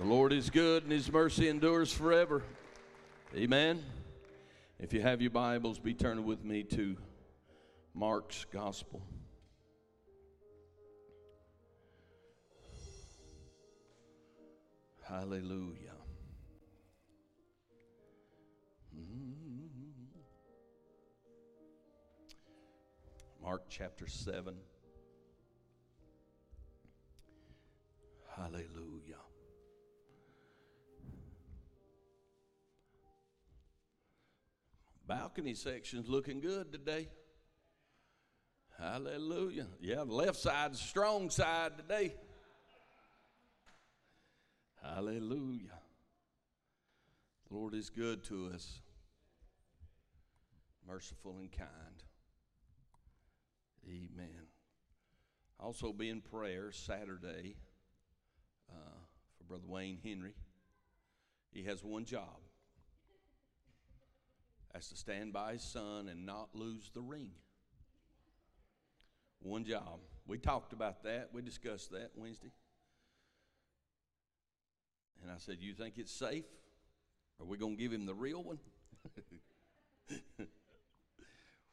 The Lord is good and his mercy endures forever. Amen. If you have your Bibles, be turning with me to Mark's Gospel. Hallelujah. Mm. Mark chapter 7. Hallelujah. Balcony section's looking good today. Hallelujah. Yeah, the left side's strong side today. Hallelujah. The Lord is good to us, merciful and kind. Amen. Also, be in prayer Saturday uh, for Brother Wayne Henry. He has one job has to stand by his son and not lose the ring. One job. We talked about that. We discussed that Wednesday. And I said, You think it's safe? Are we going to give him the real one?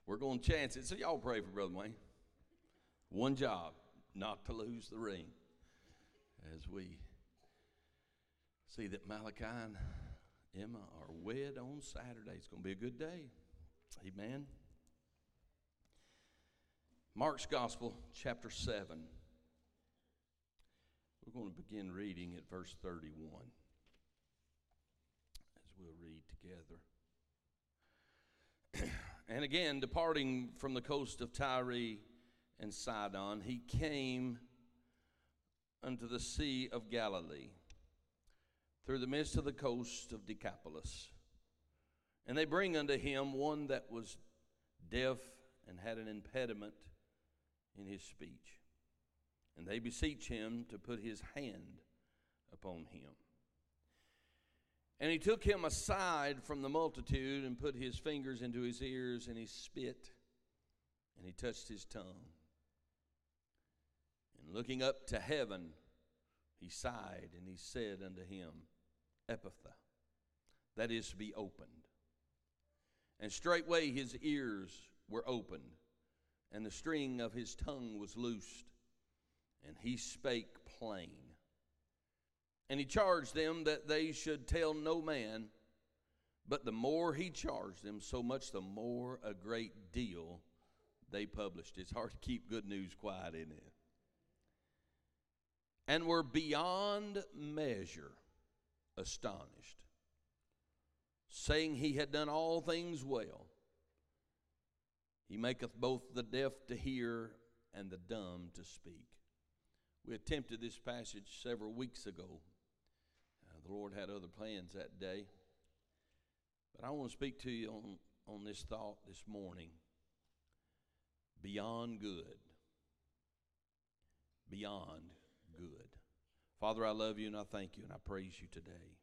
We're going to chance it. So, y'all pray for Brother Wayne. One job, not to lose the ring. As we see that Malachi Emma are wed on Saturday. It's going to be a good day. Amen. Mark's Gospel, chapter 7. We're going to begin reading at verse 31 as we'll read together. and again, departing from the coast of Tyre and Sidon, he came unto the Sea of Galilee through the midst of the coast of Decapolis. And they bring unto him one that was deaf and had an impediment in his speech. And they beseech him to put his hand upon him. And he took him aside from the multitude and put his fingers into his ears and he spit and he touched his tongue. And looking up to heaven, he sighed and he said unto him, Ephphatha, that is, to be opened. And straightway his ears were opened, and the string of his tongue was loosed, and he spake plain. And he charged them that they should tell no man, but the more he charged them, so much the more a great deal they published. It's hard to keep good news quiet, isn't it? And were beyond measure astonished, saying he had done all things well. He maketh both the deaf to hear and the dumb to speak. We attempted this passage several weeks ago. Uh, the Lord had other plans that day. But I want to speak to you on, on this thought this morning beyond good. Beyond. Father, I love you and I thank you and I praise you today.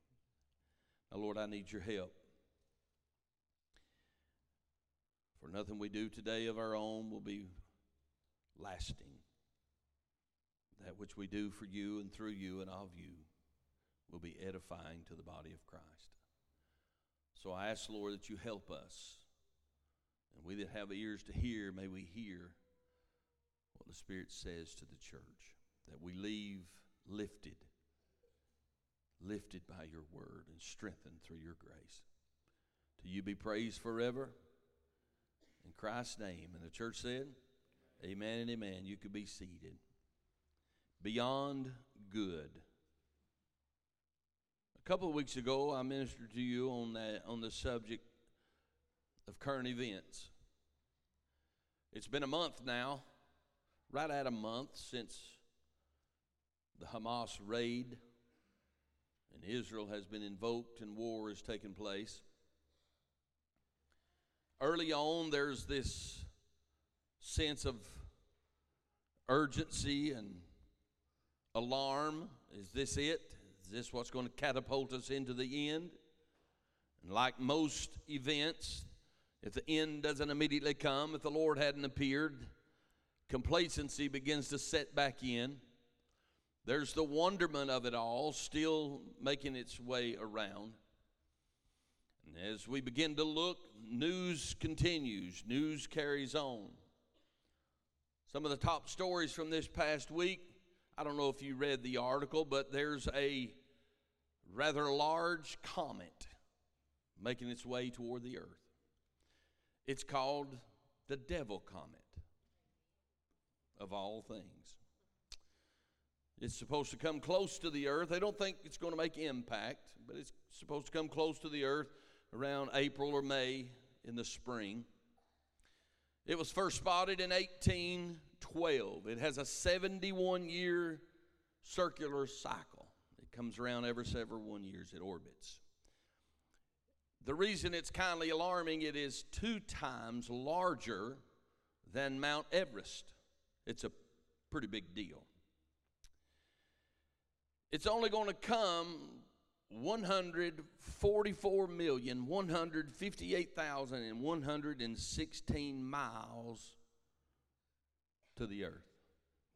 Now, Lord, I need your help. For nothing we do today of our own will be lasting. That which we do for you and through you and of you will be edifying to the body of Christ. So I ask, Lord, that you help us. And we that have ears to hear, may we hear what the Spirit says to the church. That we leave lifted, lifted by your word and strengthened through your grace. To you be praised forever. In Christ's name. And the church said, Amen and amen. You could be seated. Beyond good. A couple of weeks ago, I ministered to you on that on the subject of current events. It's been a month now, right at a month since the Hamas raid, and Israel has been invoked and war has taken place. Early on, there's this sense of urgency and alarm. Is this it? Is this what's going to catapult us into the end? And like most events, if the end doesn't immediately come, if the Lord hadn't appeared, complacency begins to set back in. There's the wonderment of it all still making its way around. And as we begin to look, news continues, news carries on. Some of the top stories from this past week, I don't know if you read the article, but there's a rather large comet making its way toward the earth. It's called the Devil Comet, of all things. It's supposed to come close to the earth. They don't think it's going to make impact, but it's supposed to come close to the earth around April or May in the spring. It was first spotted in 1812. It has a 71 year circular cycle. It comes around every several one years, it orbits. The reason it's kindly alarming, it is two times larger than Mount Everest. It's a pretty big deal. It's only going to come 144,158,116 miles to the earth.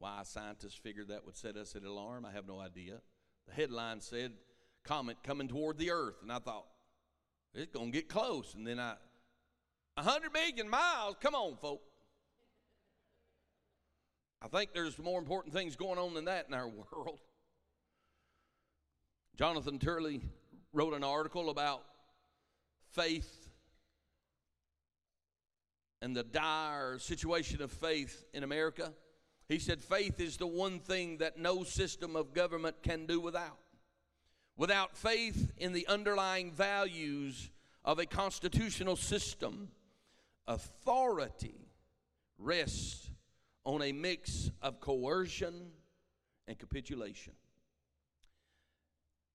Why scientists figured that would set us at alarm, I have no idea. The headline said, Comet coming toward the earth. And I thought, it's going to get close. And then I, 100 million miles? Come on, folks. I think there's more important things going on than that in our world. Jonathan Turley wrote an article about faith and the dire situation of faith in America. He said, Faith is the one thing that no system of government can do without. Without faith in the underlying values of a constitutional system, authority rests on a mix of coercion and capitulation.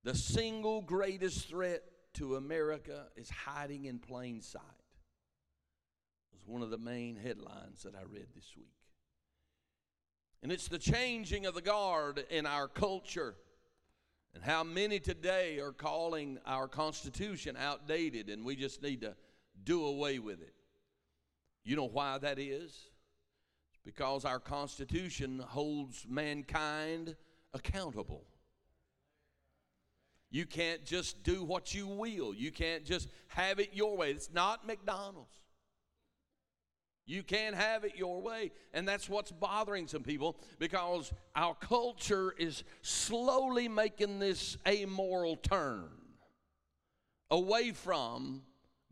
The single greatest threat to America is hiding in plain sight. Was one of the main headlines that I read this week. And it's the changing of the guard in our culture and how many today are calling our Constitution outdated and we just need to do away with it. You know why that is? It's because our Constitution holds mankind accountable. You can't just do what you will. You can't just have it your way. It's not McDonald's. You can't have it your way. And that's what's bothering some people because our culture is slowly making this amoral turn away from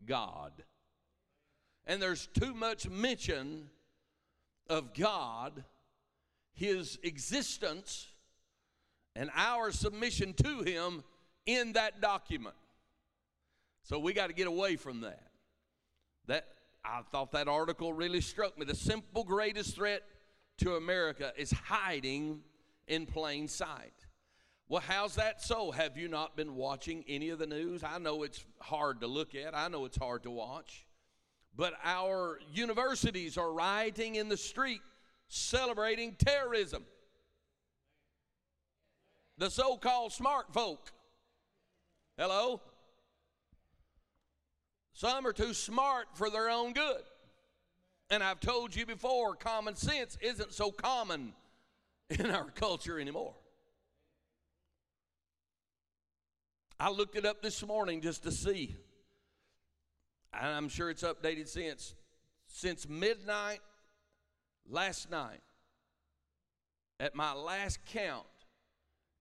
God. And there's too much mention of God, His existence, and our submission to Him in that document. So we got to get away from that. That I thought that article really struck me. The simple greatest threat to America is hiding in plain sight. Well, how's that so? Have you not been watching any of the news? I know it's hard to look at, I know it's hard to watch. But our universities are rioting in the street celebrating terrorism. The so called smart folk. Hello? Some are too smart for their own good. And I've told you before, common sense isn't so common in our culture anymore. I looked it up this morning just to see. And I'm sure it's updated since. Since midnight last night, at my last count,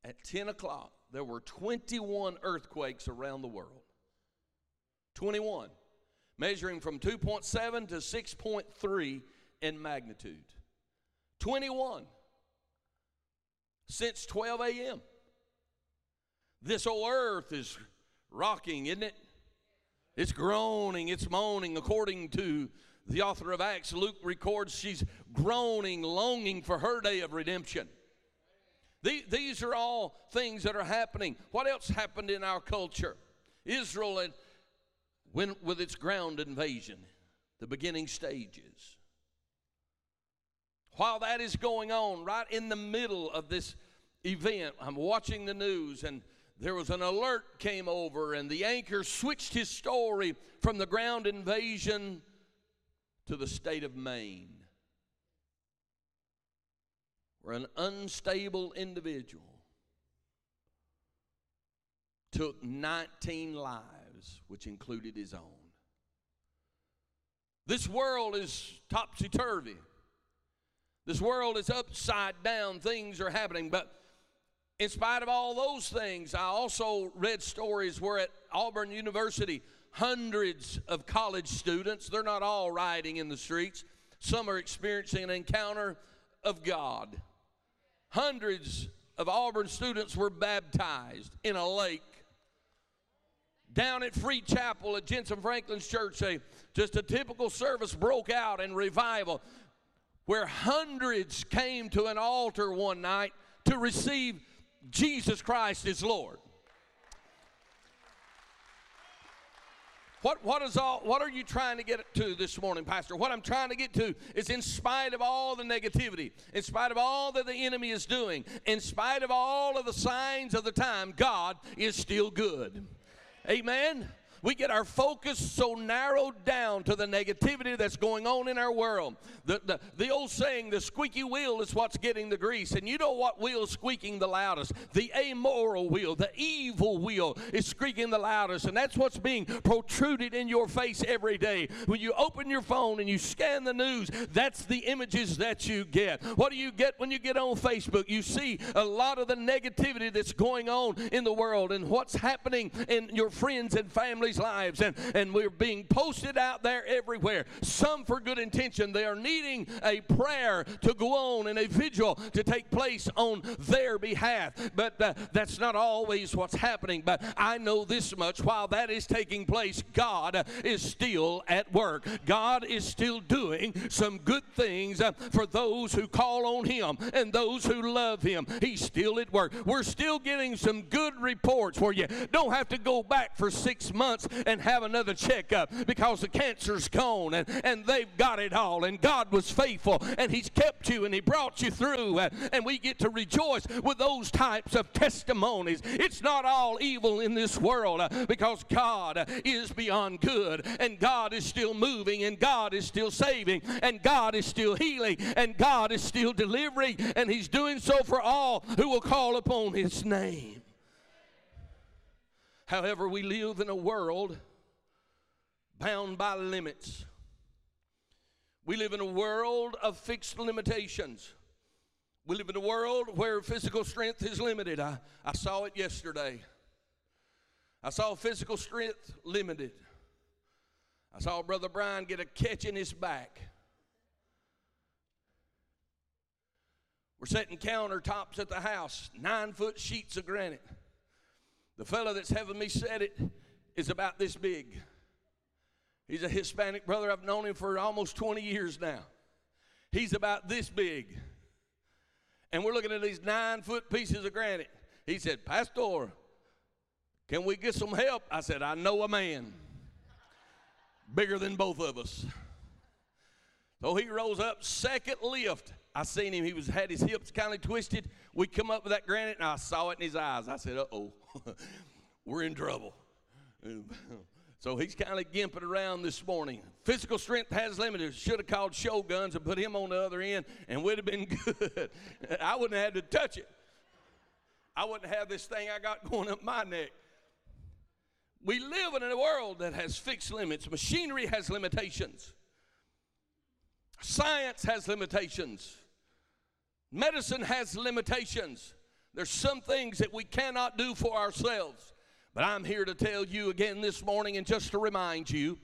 at 10 o'clock, there were 21 earthquakes around the world. 21, measuring from 2.7 to 6.3 in magnitude. 21 since 12 a.m. This old earth is rocking, isn't it? It's groaning, it's moaning. According to the author of Acts, Luke records she's groaning, longing for her day of redemption. These are all things that are happening. What else happened in our culture? Israel went with its ground invasion, the beginning stages. While that is going on, right in the middle of this event, I'm watching the news and there was an alert came over and the anchor switched his story from the ground invasion to the state of Maine where an unstable individual took 19 lives, which included his own. This world is topsy turvy. This world is upside down. Things are happening. But in spite of all those things, I also read stories where at Auburn University, hundreds of college students, they're not all rioting in the streets, some are experiencing an encounter of God. Hundreds of Auburn students were baptized in a lake. Down at Free Chapel at Jentezen Franklin's church, a, just a typical service broke out in revival where hundreds came to an altar one night to receive Jesus Christ as Lord. What, what, is all, what are you trying to get to this morning, Pastor? What I'm trying to get to is in spite of all the negativity, in spite of all that the enemy is doing, in spite of all of the signs of the time, God is still good. Amen. We get our focus so narrowed down to the negativity that's going on in our world. The, the, the old saying, the squeaky wheel is what's getting the grease. And you know what wheel is squeaking the loudest? The amoral wheel, the evil wheel is squeaking the loudest. And that's what's being protruded in your face every day. When you open your phone and you scan the news, that's the images that you get. What do you get when you get on Facebook? You see a lot of the negativity that's going on in the world and what's happening in your friends and lives, and, and we're being posted out there everywhere. Some for good intention. They are needing a prayer to go on and a vigil to take place on their behalf. But uh, that's not always what's happening. But I know this much while that is taking place, God is still at work. God is still doing some good things uh, for those who call on Him and those who love Him. He's still at work. We're still getting some good reports where you don't have to go back for six months and have another checkup because the cancer's gone and, and they've got it all. And God was faithful and He's kept you and He brought you through. And, we get to rejoice with those types of testimonies. It's not all evil in this world uh, because God is beyond good and God is still moving and God is still saving and God is still healing and God is still delivering and He's doing so for all who will call upon His name. However, we live in a world bound by limits. We live in a world of fixed limitations. We live in a world where physical strength is limited. I, I saw it yesterday. I saw physical strength limited. I saw Brother Brian get a catch in his back. We're setting countertops at the house, nine foot sheets of granite. The fellow that's having me set it is about this big. He's a Hispanic brother. I've known him for almost 20 years now. He's about this big. And we're looking at these nine foot pieces of granite. He said, Pastor, can we get some help? I said, I know a man bigger than both of us. So he rose up, second lift. I seen him. He was had his hips kind of twisted. We come up with that granite, and I saw it in his eyes. I said, "Uh oh, we're in trouble." so he's kind of gimping around this morning. Physical strength has limits. Should have called Shoguns and put him on the other end, and we'd have been good. I wouldn't have had to touch it. I wouldn't have this thing I got going up my neck. We live in a world that has fixed limits. Machinery has limitations. Science has limitations. Medicine has limitations. There's some things that we cannot do for ourselves. But I'm here to tell you again this morning and just to remind you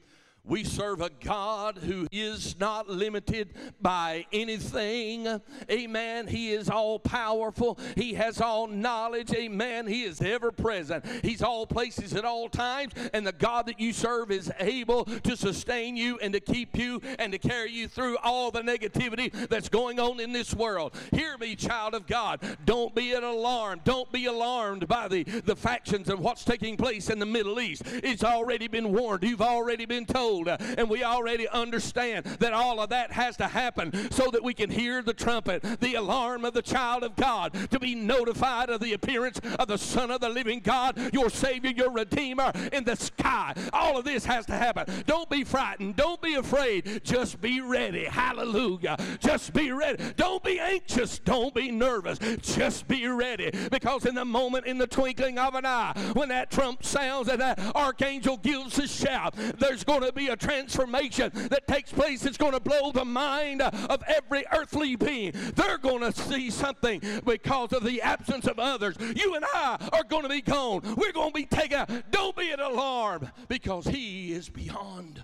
we serve a God who is not limited by anything. Amen. He is all powerful. He has all knowledge. Amen. He is ever present. He's all places at all times. And the God that you serve is able to sustain you and to keep you and to carry you through all the negativity that's going on in this world. Hear me, child of God. Don't be an alarm. Don't be alarmed by the, the factions and what's taking place in the Middle East. It's already been warned. You've already been told old, uh, and we already understand that all of that has to happen so that we can hear the trumpet, the alarm of the child of God, to be notified of the appearance of the Son of the living God, your Savior, your Redeemer in the sky. All of this has to happen. Don't be frightened. Don't be afraid. Just be ready. Hallelujah. Just be ready. Don't be anxious. Don't be nervous. Just be ready. Because in the moment, in the twinkling of an eye, when that trump sounds and that archangel gives his shout, there's going to be a transformation that takes place. It's going to blow the mind of every earthly being. They're going to see something because of the absence of others. You and I are going to be gone. We're going to be taken out. Don't be an alarm because he is beyond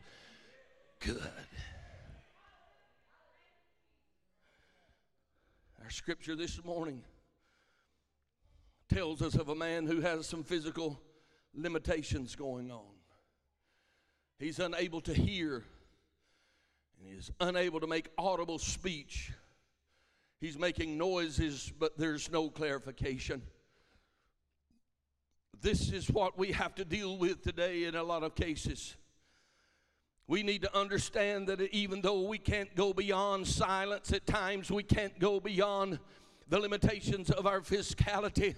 good. Our scripture this morning tells us of a man who has some physical limitations going on. He's unable to hear, and he is unable to make audible speech. He's making noises, but there's no clarification. This is what we have to deal with today in a lot of cases. We need to understand that even though we can't go beyond silence, at times we can't go beyond the limitations of our physicality.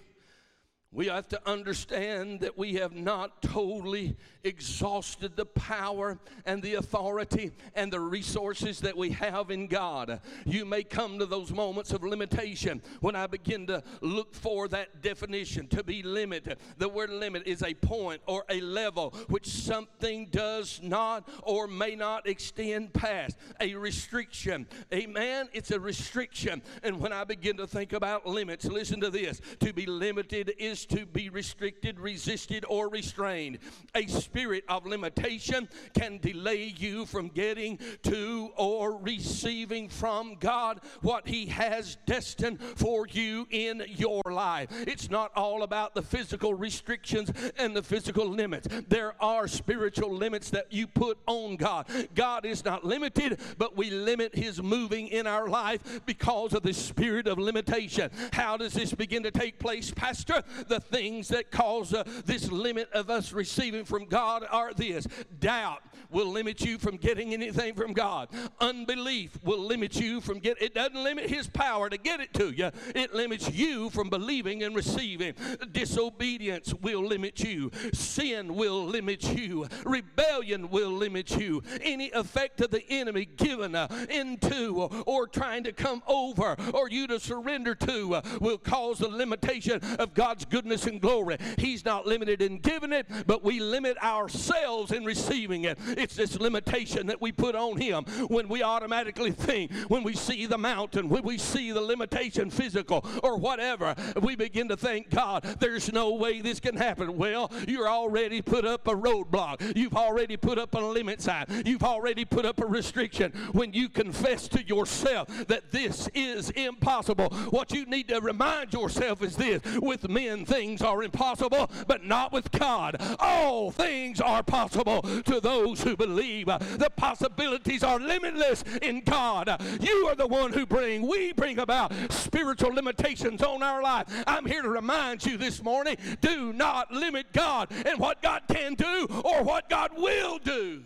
We have to understand that we have not totally exhausted the power and the authority and the resources that we have in God. You may come to those moments of limitation when I begin to look for that definition to be limited. The word limit is a point or a level which something does not or may not extend past. A restriction. Amen. It's a restriction. And when I begin to think about limits, listen to this. To be limited is to be restricted, resisted, or restrained. A spirit of limitation can delay you from getting to or receiving from God what He has destined for you in your life. It's not all about the physical restrictions and the physical limits. There are spiritual limits that you put on God. God is not limited, but we limit His moving in our life because of the spirit of limitation. How does this begin to take place, Pastor? The the things that cause uh, this limit of us receiving from God are this doubt will limit you from getting anything from God. Unbelief will limit you from get it doesn't limit his power to get it to you. It limits you from believing and receiving. Disobedience will limit you. Sin will limit you. Rebellion will limit you. Any effect of the enemy given uh, into or, or, trying to come over or you to surrender to uh, will cause the limitation of God's goodness and glory. He's not limited in giving it, but we limit ourselves in receiving it. It's this limitation that we put on Him when we automatically think, when we see the mountain, when we see the limitation physical or whatever, we begin to think, God, there's no way this can happen. Well, you're already put up a roadblock. You've already put up a limit sign. You've already put up a restriction. When you confess to yourself that this is impossible, what you need to remind yourself is this with men, things are impossible, but not with God. All things are possible to those who believe. The possibilities are limitless in God. You are the one who bring, we bring about spiritual limitations on our life. I'm here to remind you this morning do not limit God and what God can do or what God will do.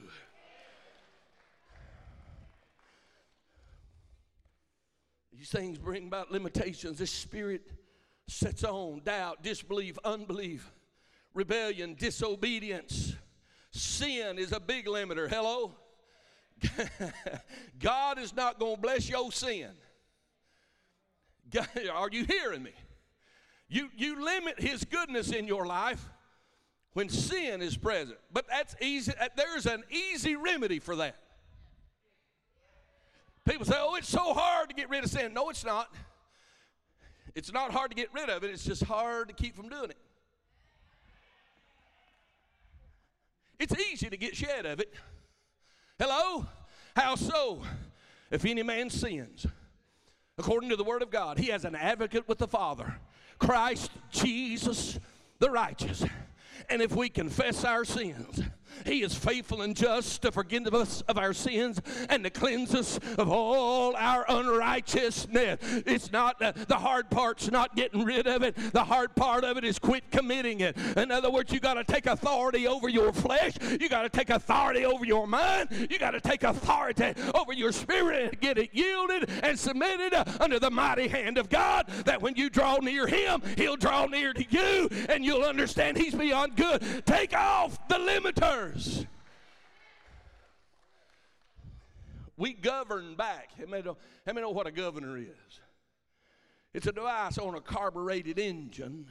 These things bring about limitations. This spirit sets on doubt, disbelief, unbelief, rebellion, disobedience Sin is a big limiter. Hello? God is not going to bless your sin. God, are you hearing me? You, you limit His goodness in your life when sin is present. But that's easy. Uh, there's an easy remedy for that. People say, oh, it's so hard to get rid of sin. No, it's not. It's not hard to get rid of it, it's just hard to keep from doing it. It's easy to get shed of it. Hello? How so? If any man sins, according to the Word of God, he has an advocate with the Father, Christ Jesus the righteous. And if we confess our sins, He is faithful and just to forgive us of our sins and to cleanse us of all our unrighteousness. It's not uh, the hard part's not getting rid of it. The hard part of it is quit committing it. In other words, you got to take authority over your flesh. You got to take authority over your mind. You got to take authority over your spirit and get it yielded and submitted under the mighty hand of God. That when you draw near Him, He'll draw near to you, and you'll understand He's beyond good. Take off the We govern back. How many, know, how many know what a governor is? It's a device on a carbureted engine.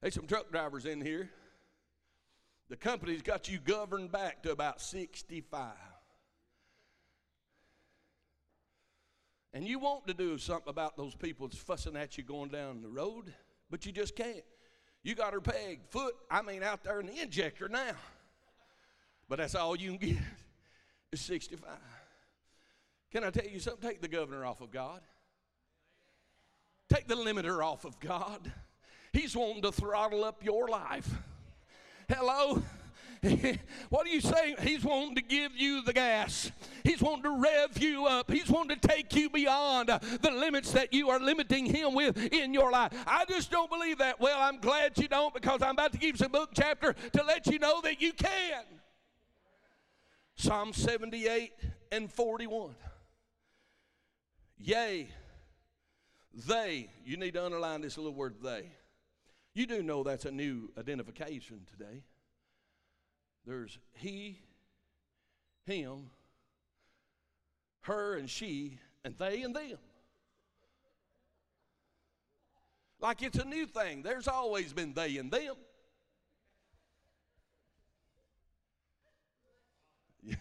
There's some truck drivers in here. The company's got you governed back to about 65. And you want to do something about those people that's fussing at you going down the road, but you just can't. You got her pegged, foot, I mean, out there in the injector now. But that's all you can get is 65. Can I tell you something? Take the governor off of God. Take the limiter off of God. He's wanting to throttle up your life. Hello? what are you saying? He's wanting to give you the gas. He's wanting to rev you up. He's wanting to take you beyond the limits that you are limiting Him with in your life. I just don't believe that. Well, I'm glad you don't because I'm about to give you some book chapter to let you know that you can. Psalm 78 and 41. Yea, they, you need to underline this little word they. You do know that's a new identification today. There's he, him, her and she, and they and them. Like it's a new thing. There's always been they and them.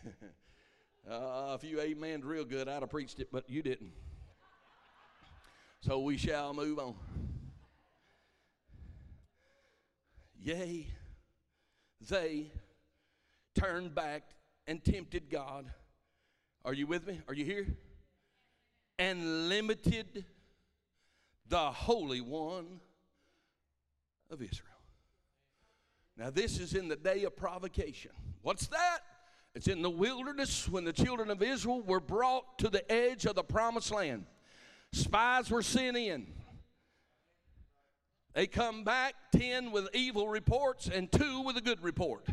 uh, if you amen real good, I'd have preached it, but you didn't. So we shall move on. Yea, they turned back and tempted God. Are you with me? Are you here? And limited the Holy One of Israel. Now, this is in the day of provocation. What's that? It's in the wilderness when the children of Israel were brought to the edge of the promised land. Spies were sent in. They come back, 10 with evil reports and two with a good report.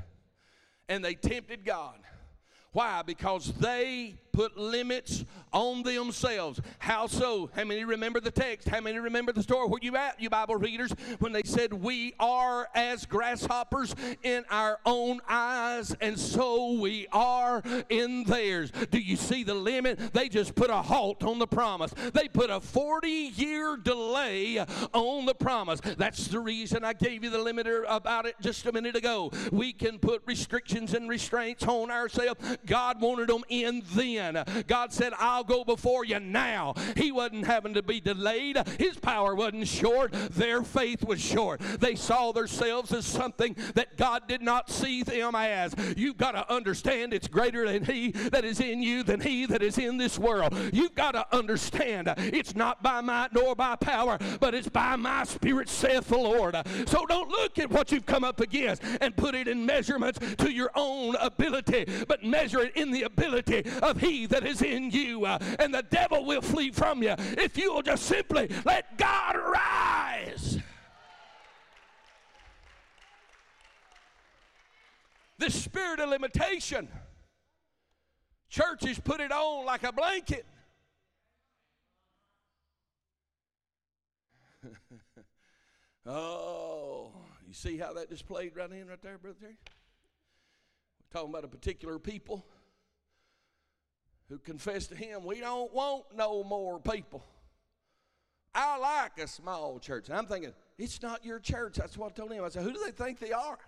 And they tempted God. Why? Because they put limits on themselves. How so? How many remember the text? How many remember the story? Where you at, you Bible readers? When they said, We are as grasshoppers in our own eyes, and so we are in theirs. Do you see the limit? They just put a halt on the promise. They put a 40 year delay on the promise. That's the reason I gave you the limiter about it just a minute ago. We can put restrictions and restraints on ourselves. God wanted them in then. God said, I'll go before you now. He wasn't having to be delayed, His power wasn't short, their faith was short. They saw themselves as something that God did not see them as. You've got to understand it's greater than He that is in you than He that is in this world. You've got to understand it's not by might nor by power, but it's by my spirit, saith the Lord. So don't look at what you've come up against and put it in measurements to your own ability, but measure it in the ability of He that is in you, uh, and the devil will flee from you if you will just simply let God rise. The spirit of limitation, churches put it on like a blanket. oh, you see how that displayed right in right there, Brother Terry? We're talking about a particular people who confessed to him, We don't want no more people. I like a small church. And I'm thinking, It's not your church. That's what I told him. I said, Who do they think they are?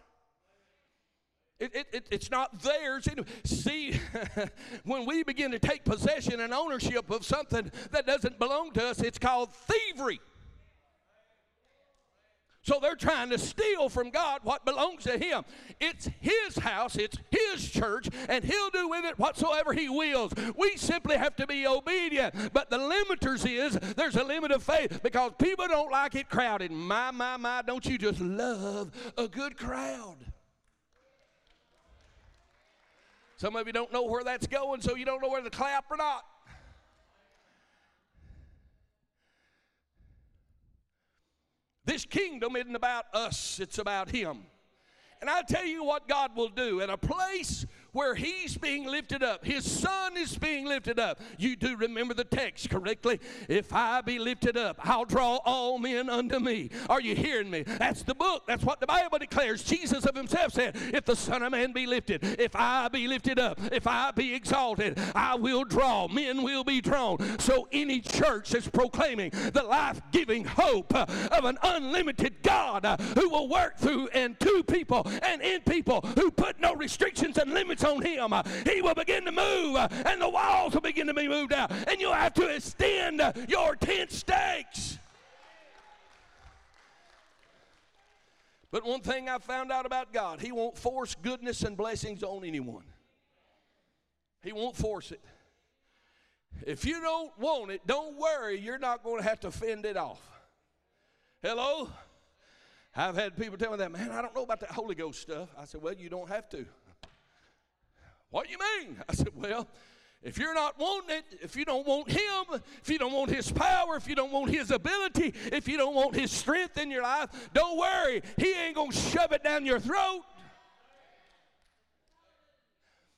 It, it, it, it's not theirs. See, when we begin to take possession and ownership of something that doesn't belong to us, it's called thievery. So they're trying to steal from God what belongs to Him. It's His house, it's His church, and He'll do with it whatsoever He wills. We simply have to be obedient. But the limiters is there's a limit of faith because people don't like it crowded. My, my, my, don't you just love a good crowd? Some of you don't know where that's going, so you don't know whether to clap or not. This kingdom isn't about us, it's about Him. And I tell you what God will do. In a place where he's being lifted up. His son is being lifted up. You do remember the text correctly. If I be lifted up, I'll draw all men unto me. Are you hearing me? That's the book. That's what the Bible declares. Jesus of himself said, If the Son of Man be lifted, if I be lifted up, if I be exalted, I will draw. Men will be drawn. So any church that's proclaiming the life giving hope uh, of an unlimited God uh, who will work through and to people and in people who put no restrictions and limits on him, he will begin to move and the walls will begin to be moved out. And you'll have to extend your tent stakes. But one thing I found out about God, He won't force goodness and blessings on anyone. He won't force it. If you don't want it, don't worry, you're not going to have to fend it off. Hello? I've had people tell me that, man, I don't know about that Holy Ghost stuff. I said, well, you don't have to. What do you mean? I said, Well, if you're not wanting it, if you don't want Him, if you don't want His power, if you don't want His ability, if you don't want His strength in your life, don't worry. He ain't going to shove it down your throat.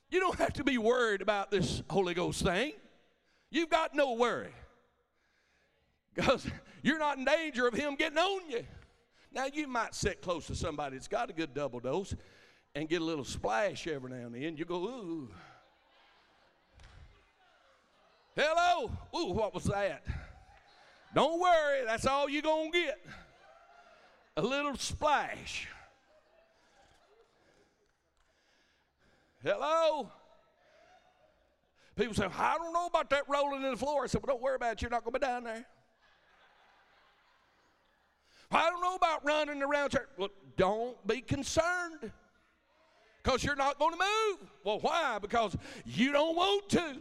You don't have to be worried about this Holy Ghost thing. You've got no worry. Because you're not in danger of Him getting on you. Now, you might sit close to somebody that's got a good double dose and get a little splash every now and then, you go, ooh. Hello? Ooh, what was that? Don't worry, that's all you're going to get. A little splash. Hello? People say, I don't know about that rolling in the floor. I said, well, don't worry about it. You're not going to be down there. I don't know about running around church. Well, don't be concerned because you're not going to move. Well, why? Because you don't want to.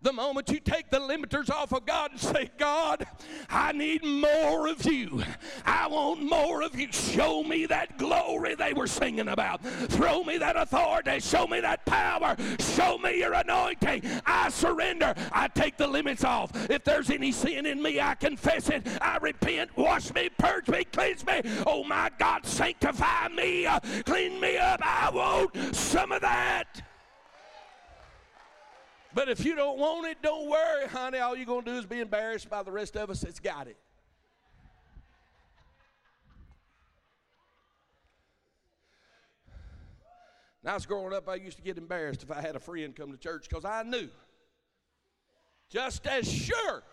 The moment you take the limiters off of God and say, God, I need more of you. I want more of you. Show me that glory they were singing about. Throw me that authority. Show me that power. Show me your anointing. I surrender. I take the limits off. If there's any sin in me, I confess it. I repent. Wash me, purge me, cleanse me. Oh my God, sanctify me. Clean me up. I want some of that. But if you don't want it, don't worry, honey. All you're going to do is be embarrassed by the rest of us that's got it. Now, I was growing up, I used to get embarrassed if I had a friend come to church because I knew just as sure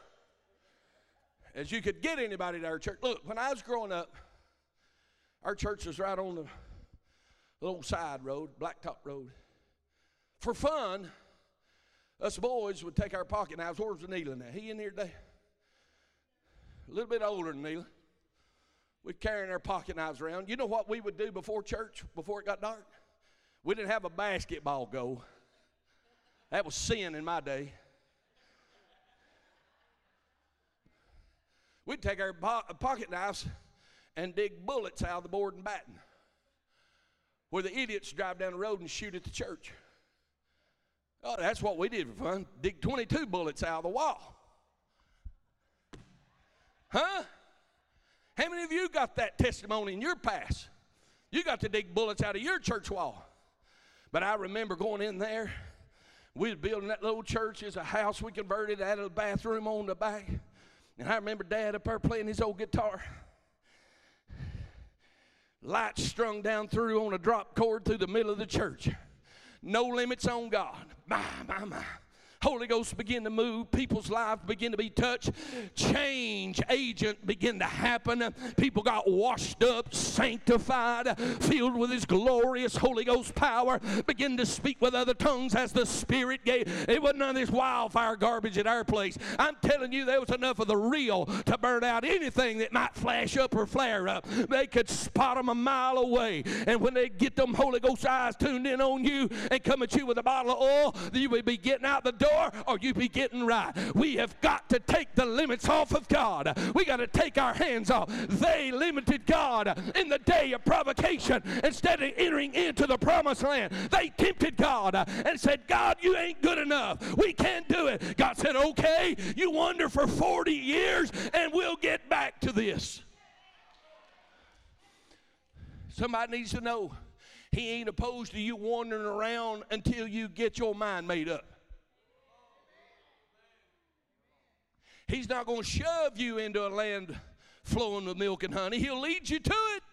as you could get anybody to our church. Look, when I was growing up, our church was right on the little side road, Blacktop Road. For fun, us boys would take our pocket knives. Where's Neela now? He in here today? A little bit older than Neela. We'd carrying our pocket knives around. You know what we would do before church, before it got dark? We didn't have a basketball goal. That was sin in my day. We'd take our pocket knives and dig bullets out of the board and batten. Where the idiots drive down the road and shoot at the church. Oh, that's what we did for fun. Dig 22 bullets out of the wall. Huh? How many of you got that testimony in your past? You got to dig bullets out of your church wall. But I remember going in there. We was building that little church. It's a house we converted out of the bathroom on the back. And I remember Dad up there playing his old guitar. Lights strung down through on a drop cord through the middle of the church. No limits on God. My, my, my. Holy Ghost begin to move, people's lives begin to be touched, change agent begin to happen. People got washed up, sanctified, filled with His glorious Holy Ghost power, begin to speak with other tongues as the Spirit gave. It wasn't none of this wildfire garbage at our place. I'm telling you, there was enough of the real to burn out anything that might flash up or flare up. They could spot them a mile away. And when they get them Holy Ghost eyes tuned in on you and come at you with a bottle of oil, you would be getting out the door or you be getting right. We have got to take the limits off of God. We got to take our hands off. They limited God in the day of provocation instead of entering into the promised land. They tempted God and said, God, you ain't good enough. We can't do it. God said, okay, you wander for 40 years and we'll get back to this. Somebody needs to know he ain't opposed to you wandering around until you get your mind made up. He's not going to shove you into a land flowing with milk and honey. He'll lead you to it.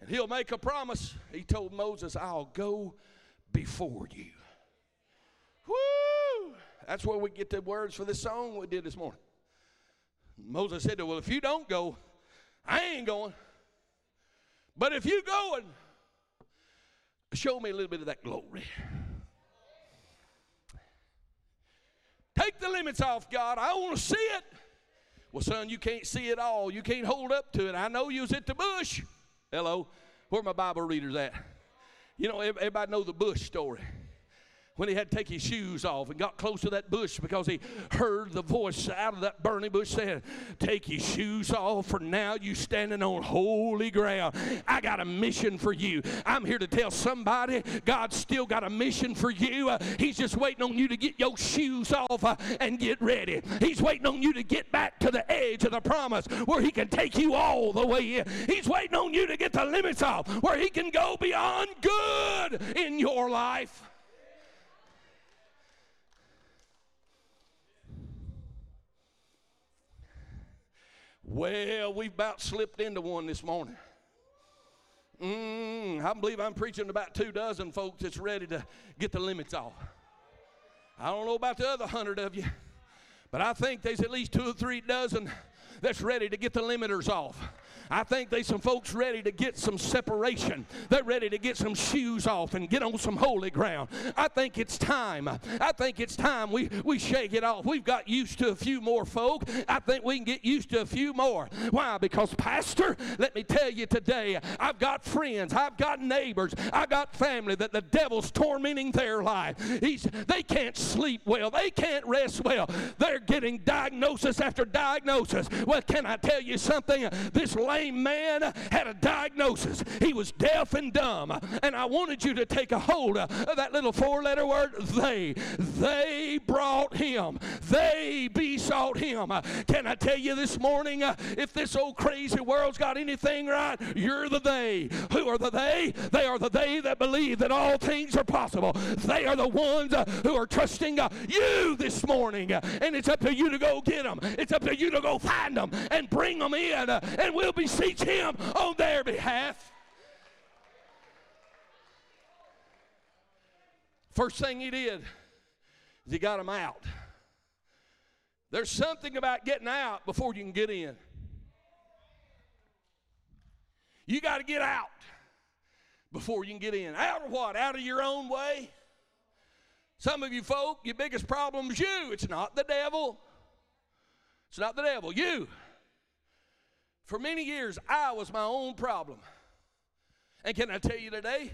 And he'll make a promise. He told Moses, I'll go before you. Woo! That's where we get the words for this song we did this morning. Moses said, Well, if you don't go, I ain't going. But if you go and show me a little bit of that glory. Take the limits off, God. I want to see it. Well, son, you can't see it all. You can't hold up to it. I know you was at the bush. Hello. Where my Bible readers at? You know, everybody know the bush story when he had to take his shoes off and got close to that bush because he heard the voice out of that burning bush saying, Take your shoes off, for now you standing on holy ground. I got a mission for you. I'm here to tell somebody God's still got a mission for you. Uh, he's just waiting on you to get your shoes off uh, and get ready. He's waiting on you to get back to the edge of the promise where he can take you all the way in. He's waiting on you to get the limits off where he can go beyond good in your life. Well, we've about slipped into one this morning. Mm, I believe I'm preaching to about two dozen folks that's ready to get the limits off. I don't know about the other hundred of you, but I think there's at least two or three dozen that's ready to get the limiters off. I think there's some folks ready to get some separation. They're ready to get some shoes off and get on some holy ground. I think it's time. I think it's time we, we shake it off. We've got used to a few more folk. I think we can get used to a few more. Why? Because, Pastor, let me tell you today, I've got friends, I've got neighbors, I've got family that the devil's tormenting their life. He's, they can't sleep well, they can't rest well. They're getting diagnosis after diagnosis. Well, can I tell you something? This lame man had a diagnosis. He was deaf and dumb. And I wanted you to take a hold of that little four letter word, they. They brought him. They besought him. Can I tell you this morning, uh, if this old crazy world's got anything right, you're the they. Who are the they? They are the they that believe that all things are possible. They are the ones uh, who are trusting uh, you this morning. And it's up to you to go get them. It's up to you to go find them and bring them in. And we'll be beseech Him on their behalf. First thing he did is he got them out. There's something about getting out before you can get in. You got to get out before you can get in. Out of what? Out of your own way? Some of you folk, your biggest problem is you. It's not the devil. It's not the devil. You. For many years, I was my own problem. And can I tell you today,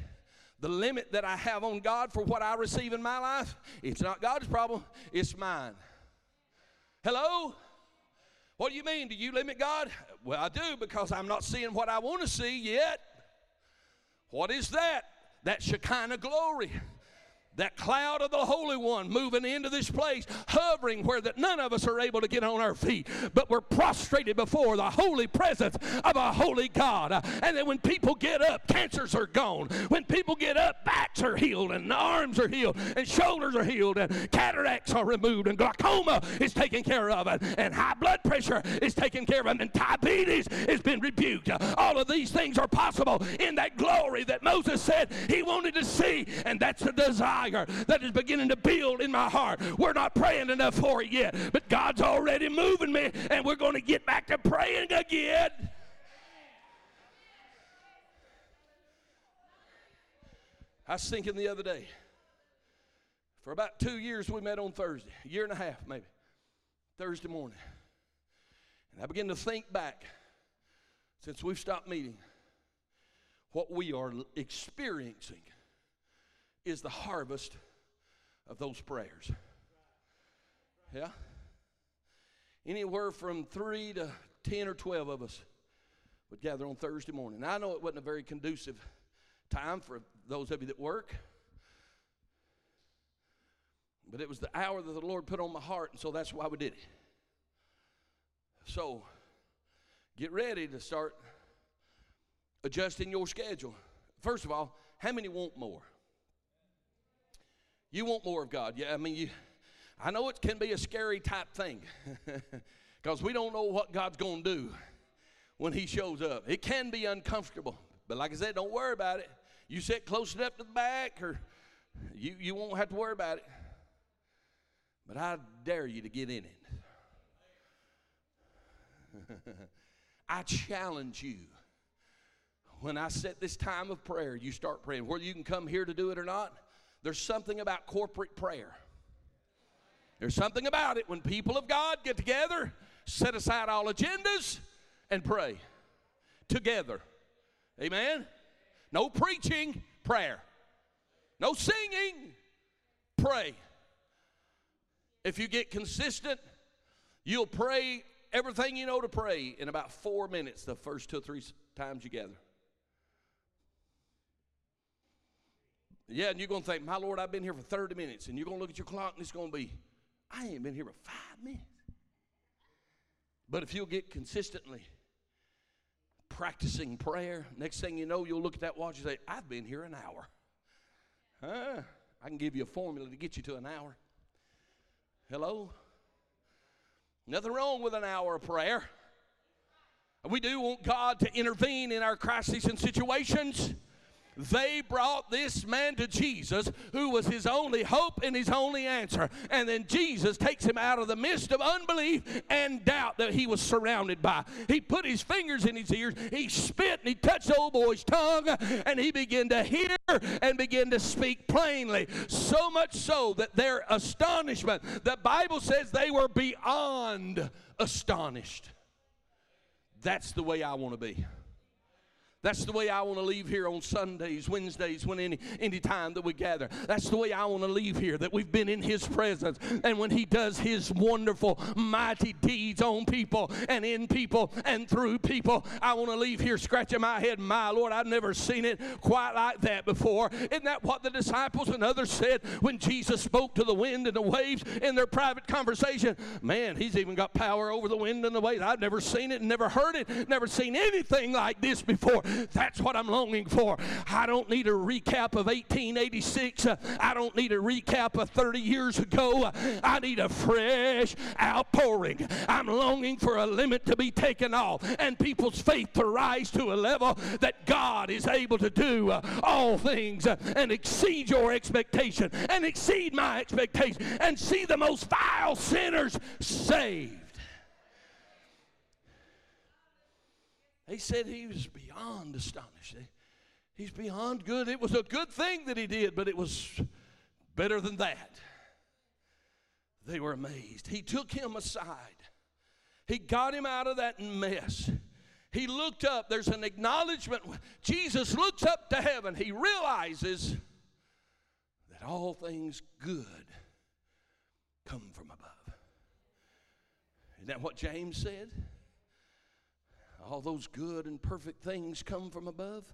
the limit that I have on God for what I receive in my life, it's not God's problem, it's mine. Hello? What do you mean? Do you limit God? Well, I do because I'm not seeing what I want to see yet. What is that? That Shekinah glory that cloud of the Holy One moving into this place, hovering where that none of us are able to get on our feet, but we're prostrated before the holy presence of a holy God. And then when people get up, cancers are gone. When people get up, backs are healed, and arms are healed, and shoulders are healed, and cataracts are removed, and glaucoma is taken care of, and, high blood pressure is taken care of, and diabetes has been rebuked. All of these things are possible in that glory that Moses said he wanted to see, and that's the desire desire that is beginning to build in my heart. We're not praying enough for it yet, but God's already moving me, and we're going to get back to praying again. I was thinking the other day. For about two years, we met on Thursday, a year and a half maybe, Thursday morning. And I began to think back since we've stopped meeting what we are experiencing is the harvest of those prayers. Yeah? Anywhere from three to 10 or 12 of us would gather on Thursday morning. Now, I know it wasn't a very conducive time for those of you that work, but it was the hour that the Lord put on my heart, and so that's why we did it. So, get ready to start adjusting your schedule. First of all, how many want more? You want more of God. Yeah, I mean, you, I know it can be a scary type thing because we don't know what God's going to do when He shows up. It can be uncomfortable, but like I said, don't worry about it. You sit close enough to the back, or you, you won't have to worry about it. But I dare you to get in it. I challenge you. When I set this time of prayer, you start praying. Whether you can come here to do it or not, there's something about corporate prayer. There's something about it when people of God get together, set aside all agendas, and pray together. Amen? No preaching, prayer. No singing, pray. If you get consistent, you'll pray everything you know to pray in about four minutes the first two or three times you gather. Yeah, and you're going to think, my Lord, I've been here for 30 minutes. And you're going to look at your clock and it's going to be, I ain't been here for five minutes. But if you'll get consistently practicing prayer, next thing you know, you'll look at that watch and say, I've been here an hour. Huh? I can give you a formula to get you to an hour. Hello? Nothing wrong with an hour of prayer. We do want God to intervene in our crises and situations. They brought this man to Jesus, who was his only hope and his only answer. And then Jesus takes him out of the midst of unbelief and doubt that he was surrounded by. He put his fingers in his ears, he spit and he touched the old boy's tongue, and he began to hear and began to speak plainly. So much so that their astonishment, the Bible says they were beyond astonished. That's the way I want to be. That's the way I want to leave here on Sundays, Wednesdays, when any any time that we gather. That's the way I want to leave here, that we've been in His presence. And when He does His wonderful, mighty deeds on people and in people and through people, I want to leave here scratching my head. My Lord, I've never seen it quite like that before. Isn't that what the disciples and others said when Jesus spoke to the wind and the waves in their private conversation? Man, He's even got power over the wind and the waves. I've never seen it, never heard it, never seen anything like this before. That's what I'm longing for. I don't need a recap of 1886. I don't need a recap of 30 years ago. I need a fresh outpouring. I'm longing for a limit to be taken off and people's faith to rise to a level that God is able to do uh, all things uh, and exceed your expectation and exceed my expectation and see the most vile sinners saved. He said he was beyond astonished. He's beyond good. It was a good thing that he did, but it was better than that. They were amazed. He took him aside, he got him out of that mess. He looked up. There's an acknowledgement. Jesus looks up to heaven. He realizes that all things good come from above. Isn't that what James said? All those good and perfect things come from above,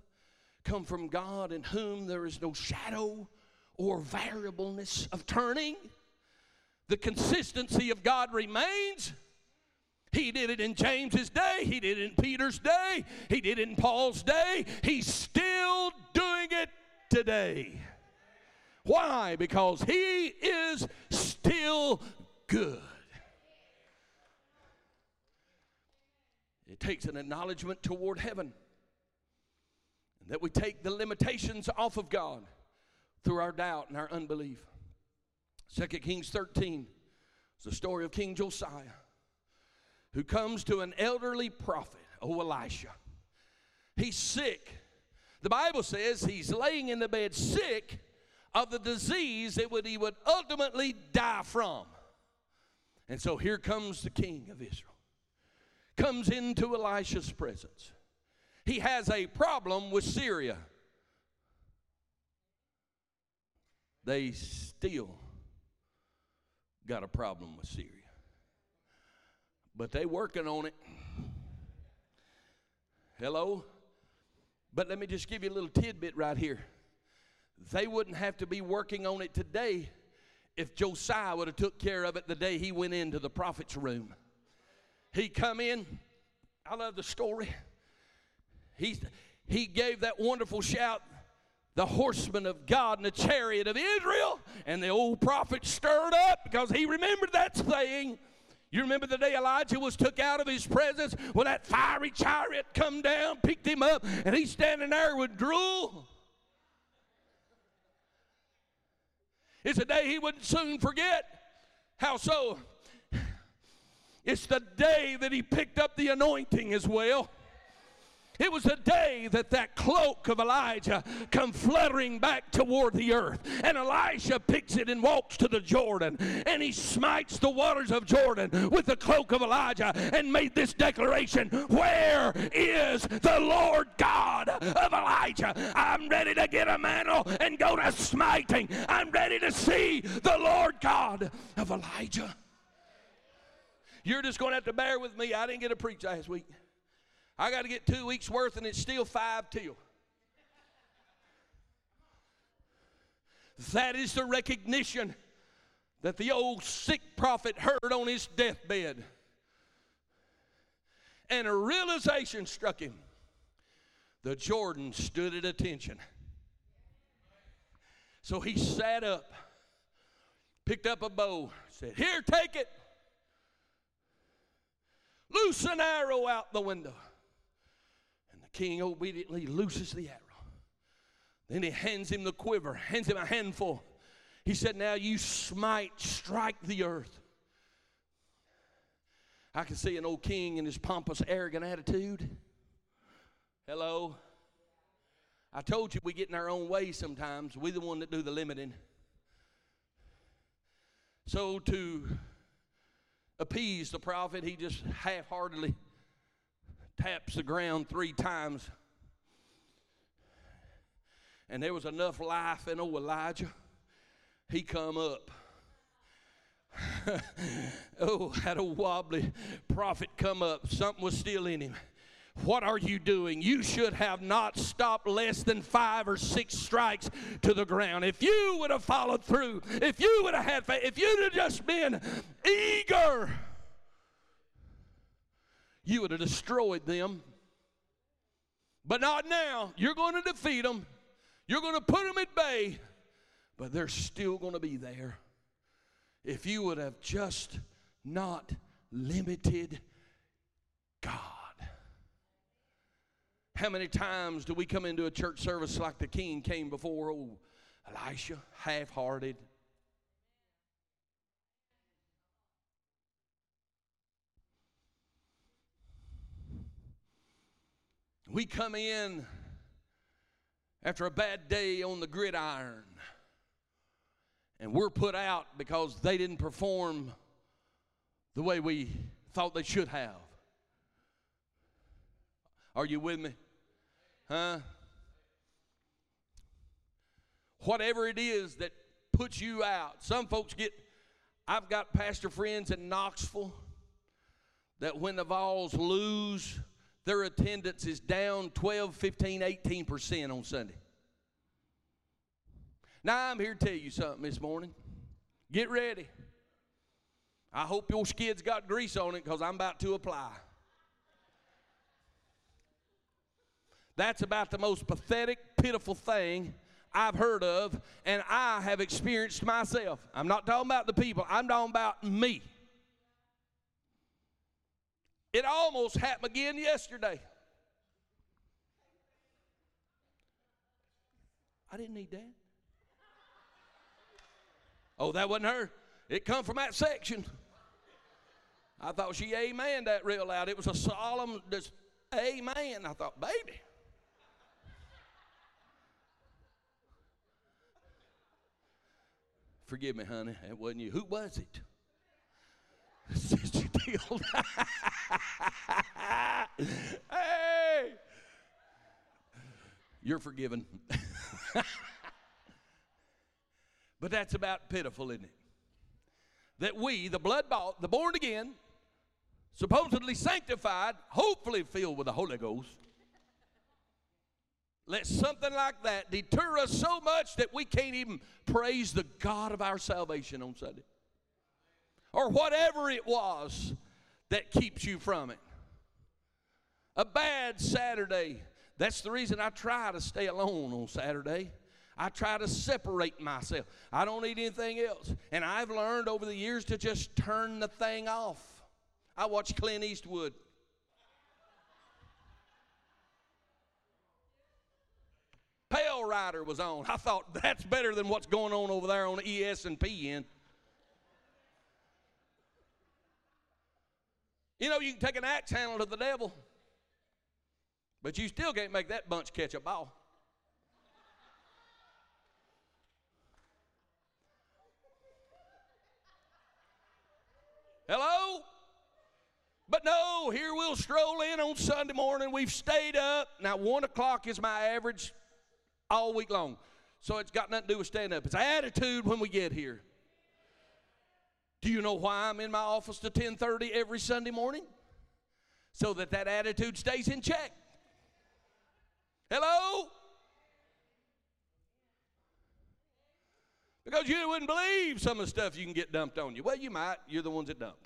come from God in whom there is no shadow or variableness of turning. The consistency of God remains. He did it in James's day. He did it in Peter's day. He did it in Paul's day. He's still doing it today. Why? Because he is still good. It takes an acknowledgement toward heaven. And that we take the limitations off of God through our doubt and our unbelief. 2 Kings 13 is the story of King Josiah who comes to an elderly prophet, oh Elisha. He's sick. The Bible says he's laying in the bed sick of the disease that would, he would ultimately die from. And so here comes the king of Israel comes into Elisha's presence. He has a problem with Syria. They still got a problem with Syria. But they working on it. Hello? But let me just give you a little tidbit right here. They wouldn't have to be working on it today if Josiah would have took care of it the day he went into the prophet's room. He come in. I love the story. He, he gave that wonderful shout, the horsemen of God and the chariot of Israel. And the old prophet stirred up because he remembered that saying. You remember the day Elijah was took out of his presence when that fiery chariot come down, picked him up, and he's standing there with drool. It's a day he wouldn't soon forget. How so? It's the day that he picked up the anointing as well. It was the day that that cloak of Elijah come fluttering back toward the earth. And Elisha picks it and walks to the Jordan. And he smites the waters of Jordan with the cloak of Elijah and made this declaration Where is the Lord God of Elijah? I'm ready to get a mantle and go to smiting. I'm ready to see the Lord God of Elijah. You're just going to have to bear with me. I didn't get a preach last week. I got to get two weeks worth, and it's still five till. That is the recognition that the old sick prophet heard on his deathbed. And a realization struck him. The Jordan stood at attention. So he sat up, picked up a bow, said, Here, take it. Loose an arrow out the window. And the king obediently looses the arrow. Then he hands him the quiver, hands him a handful. He said, Now you smite, strike the earth. I can see an old king in his pompous, arrogant attitude. Hello. I told you we get in our own way sometimes. We the one that do the limiting. So to appease the prophet, he just half heartedly taps the ground three times. And there was enough life in old Elijah. He come up. oh, had a wobbly prophet come up. Something was still in him. What are you doing? You should have not stopped less than five or six strikes to the ground. If you would have followed through, if you would have had faith, if you'd have just been eager, you would have destroyed them. But not now. You're going to defeat them, you're going to put them at bay, but they're still going to be there. If you would have just not limited God. How many times do we come into a church service like the king came before Elisha, half hearted? We come in after a bad day on the gridiron and we're put out because they didn't perform the way we thought they should have. Are you with me? Huh? Whatever it is that puts you out. Some folks get, I've got pastor friends in Knoxville that when the Vols lose, their attendance is down 12, 15, 18% on Sunday. Now, I'm here to tell you something this morning. Get ready. I hope your skid's got grease on it because I'm about to apply. That's about the most pathetic, pitiful thing I've heard of and I have experienced myself. I'm not talking about the people, I'm talking about me. It almost happened again yesterday. I didn't need that. Oh, that wasn't her. It come from that section. I thought she amen that real loud. It was a solemn just amen. I thought, baby. Forgive me, honey. It wasn't you. Who was it? Sister Deal. hey! You're forgiven. but that's about pitiful, isn't it? that we, the blood bought, the born again, supposedly sanctified, hopefully filled with the Holy Ghost, let something like that deter us so much that we can't even praise the God of our salvation on Sunday. Or whatever it was that keeps you from it. A bad Saturday. That's the reason I try to stay alone on Saturday. I try to separate myself. I don't need anything else. And I've learned over the years to just turn the thing off. I watch Clint Eastwood. Pale Rider was on. I thought that's better than what's going on over there on ES and PN. You know, you can take an axe handle to the devil, but you still can't make that bunch catch a ball. Hello? But no, here we'll stroll in on Sunday morning. We've stayed up. Now, one o'clock is my average all week long. So it's got nothing to do with staying up. It's attitude when we get here. Do you know why I'm in my office to 10:30 every Sunday morning? So that that attitude stays in check. Hello? Because you wouldn't believe some of the stuff you can get dumped on you. Well, you might. You're the ones that dump.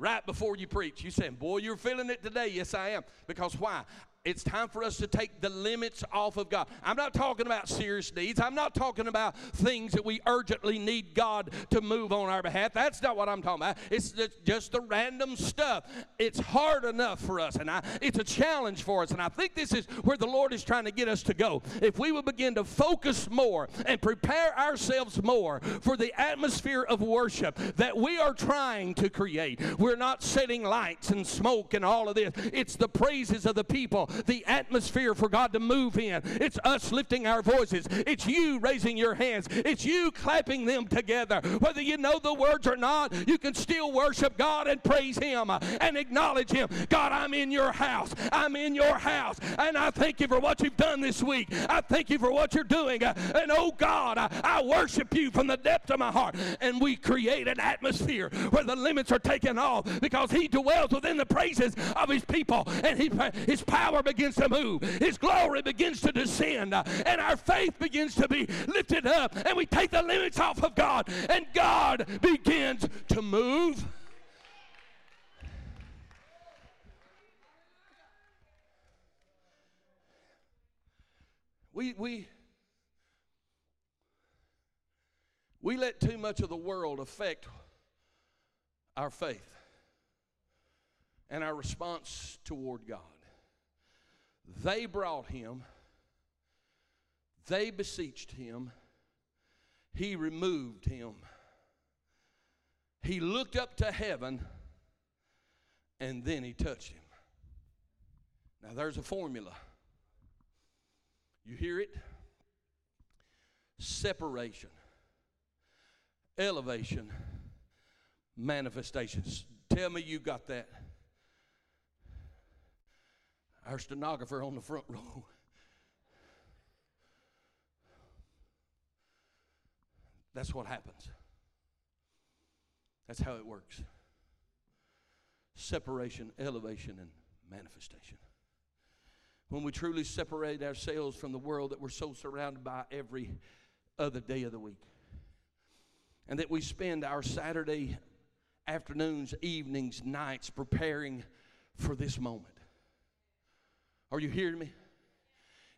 Right before you preach. You saying, Boy, you're feeling it today. Yes, I am. Because why? It's time for us to take the limits off of God. I'm not talking about serious needs. I'm not talking about things that we urgently need God to move on our behalf. That's not what I'm talking about. It's just the random stuff. It's hard enough for us, and I, it's a challenge for us. And I think this is where the Lord is trying to get us to go. If we would begin to focus more and prepare ourselves more for the atmosphere of worship that we are trying to create, we're not setting lights and smoke and all of this. It's the praises of the people the atmosphere for God to move in. It's us lifting our voices. It's you raising your hands. It's you clapping them together. Whether you know the words or not, you can still worship God and praise Him and acknowledge Him. God, I'm in your house. I'm in your house. And I thank you for what you've done this week. I thank you for what you're doing. And oh God, I, I worship you from the depth of my heart. And we create an atmosphere where the limits are taken off because He dwells within the praises of His people. And he, His power begins to move, His glory begins to descend, uh, and our faith begins to be lifted up, and we take the limits off of God, and God begins to move. We, we, we let too much of the world affect our faith and our response toward God. They brought him, they beseeched him, he removed him. He looked up to heaven and then he touched him. Now there's a formula. You hear it? Separation, elevation, manifestations. Tell me you got that our stenographer on the front row. That's what happens. That's how it works separation, elevation, and manifestation. When we truly separate ourselves from the world that we're so surrounded by every other day of the week, and that we spend our Saturday afternoons, evenings, nights preparing for this moment. Are you hearing me?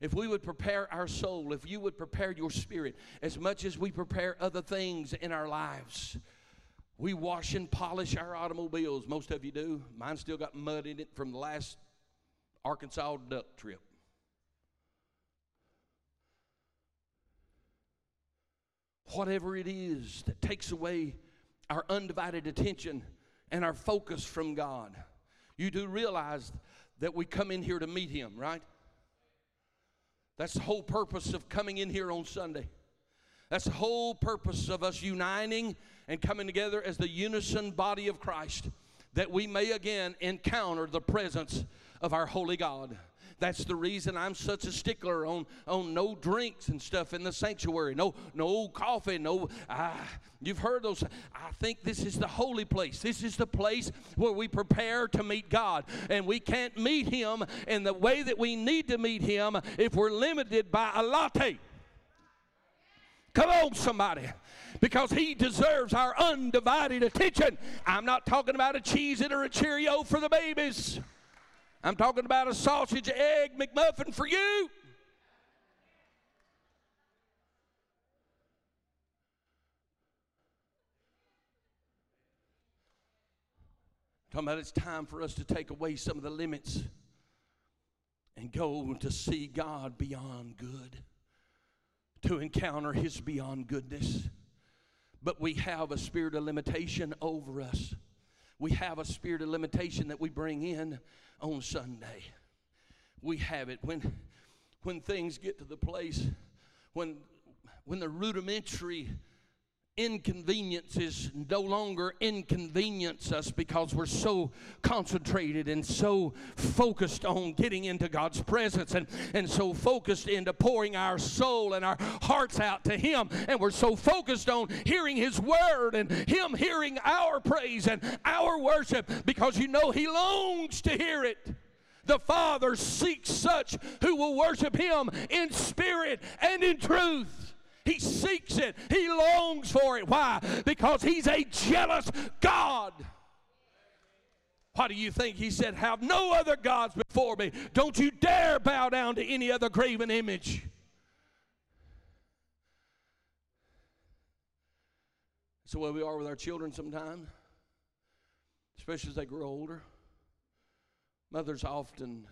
If we would prepare our soul, if you would prepare your spirit as much as we prepare other things in our lives, we wash and polish our automobiles. Most of you do. Mine still got mud in it from the last Arkansas duck trip. Whatever it is that takes away our undivided attention and our focus from God, you do realize that we come in here to meet Him, right? That's the whole purpose of coming in here on Sunday. That's the whole purpose of us uniting and coming together as the unison body of Christ. that we may again encounter the presence of our holy God. That's the reason I'm such a stickler on, on no drinks and stuff in the sanctuary. No, no coffee, no. Ah, you've heard those. I think this is the holy place. This is the place where we prepare to meet God. And we can't meet Him in the way that we need to meet Him if we're limited by a latte. Come on, somebody. Because he deserves our undivided attention. I'm not talking about a Cheez It or a Cheerio for the babies. I'm talking about a sausage egg McMuffin for you. Talking about it's time for us to take away some of the limits and go to see God beyond good, to encounter His beyond goodness. But we have a spirit of limitation over us. We have a spirit of limitation that we bring in on Sunday. We have it when when things get to the place when when the rudimentary inconveniences no longer inconvenience us because we're so concentrated and so focused on getting into God's presence and, and so focused into pouring our soul and our hearts out to Him. And we're so focused on hearing His word and Him hearing our praise and our worship because you know He longs to hear it. The Father seeks such who will worship Him in spirit and in truth. He seeks it, he longs for it. Why? Because he's a jealous God. What do you think? He said, Have no other gods before me. Don't you dare bow down to any other graven image. So, where we are with our children sometimes, especially as they grow older. Mothers often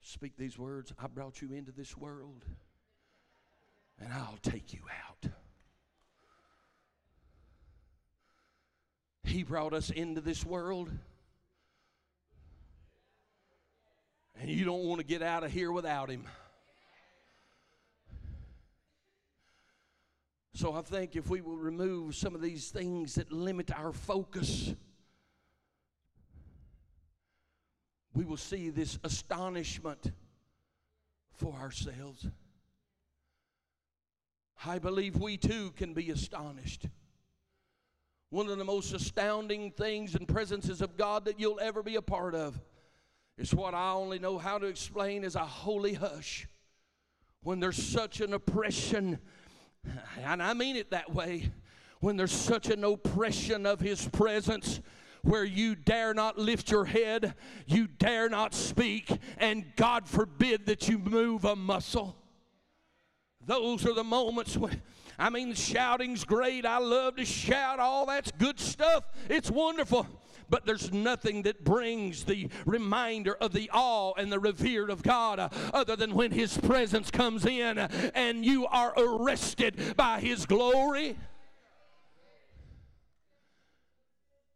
speak these words I brought you into this world and I'll take you out. He brought us into this world. And you don't want to get out of here without Him. So I think if we will remove some of these things that limit our focus, we will see this astonishment for ourselves. I believe we too can be astonished. One of the most astounding things and presences of God that you'll ever be a part of is what I only know how to explain as a holy hush. When there's such an oppression, and I mean it that way, when there's such an oppression of His presence where you dare not lift your head, you dare not speak, and God forbid that you move a muscle. Those are the moments when, I mean, shouting's great. I love to shout. All that's good stuff. It's wonderful. But there's nothing that brings the reminder of the awe and the revere of God uh, other than when His presence comes in uh, and you are arrested by His glory.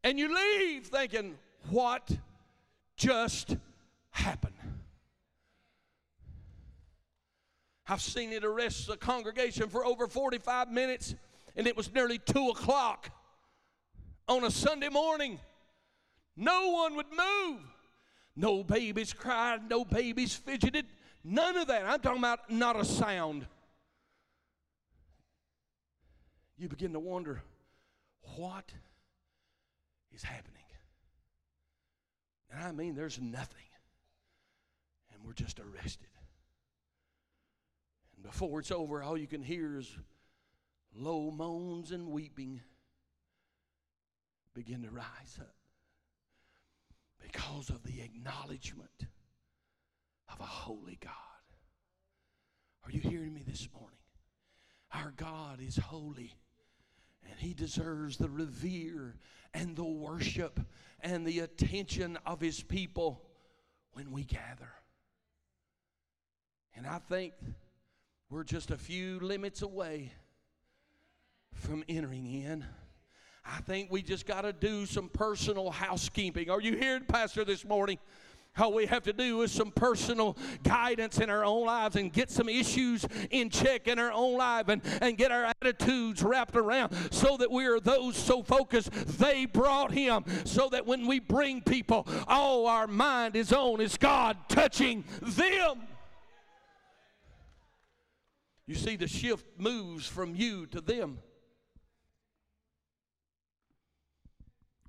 And you leave thinking, what just happened? I've seen it arrest a congregation for over 45 minutes, and it was nearly 2 o'clock on a Sunday morning. No one would move. No babies cried, no babies fidgeted, none of that. I'm talking about not a sound. You begin to wonder what is happening. And I mean, there's nothing. And we're just arrested. And before it's over, all you can hear is low moans and weeping begin to rise up because of the acknowledgement of a holy God. Are you hearing me this morning? Our God is holy and he deserves the revere and the worship and the attention of his people when we gather. And I think we're just a few limits away from entering in. I think we just got to do some personal housekeeping. Are you here, Pastor, this morning? All we have to do is some personal guidance in our own lives and get some issues in check in our own life and, and get our attitudes wrapped around so that we are those so focused they brought him. So that when we bring people, all our mind is on is God touching them. You see, the shift moves from you to them.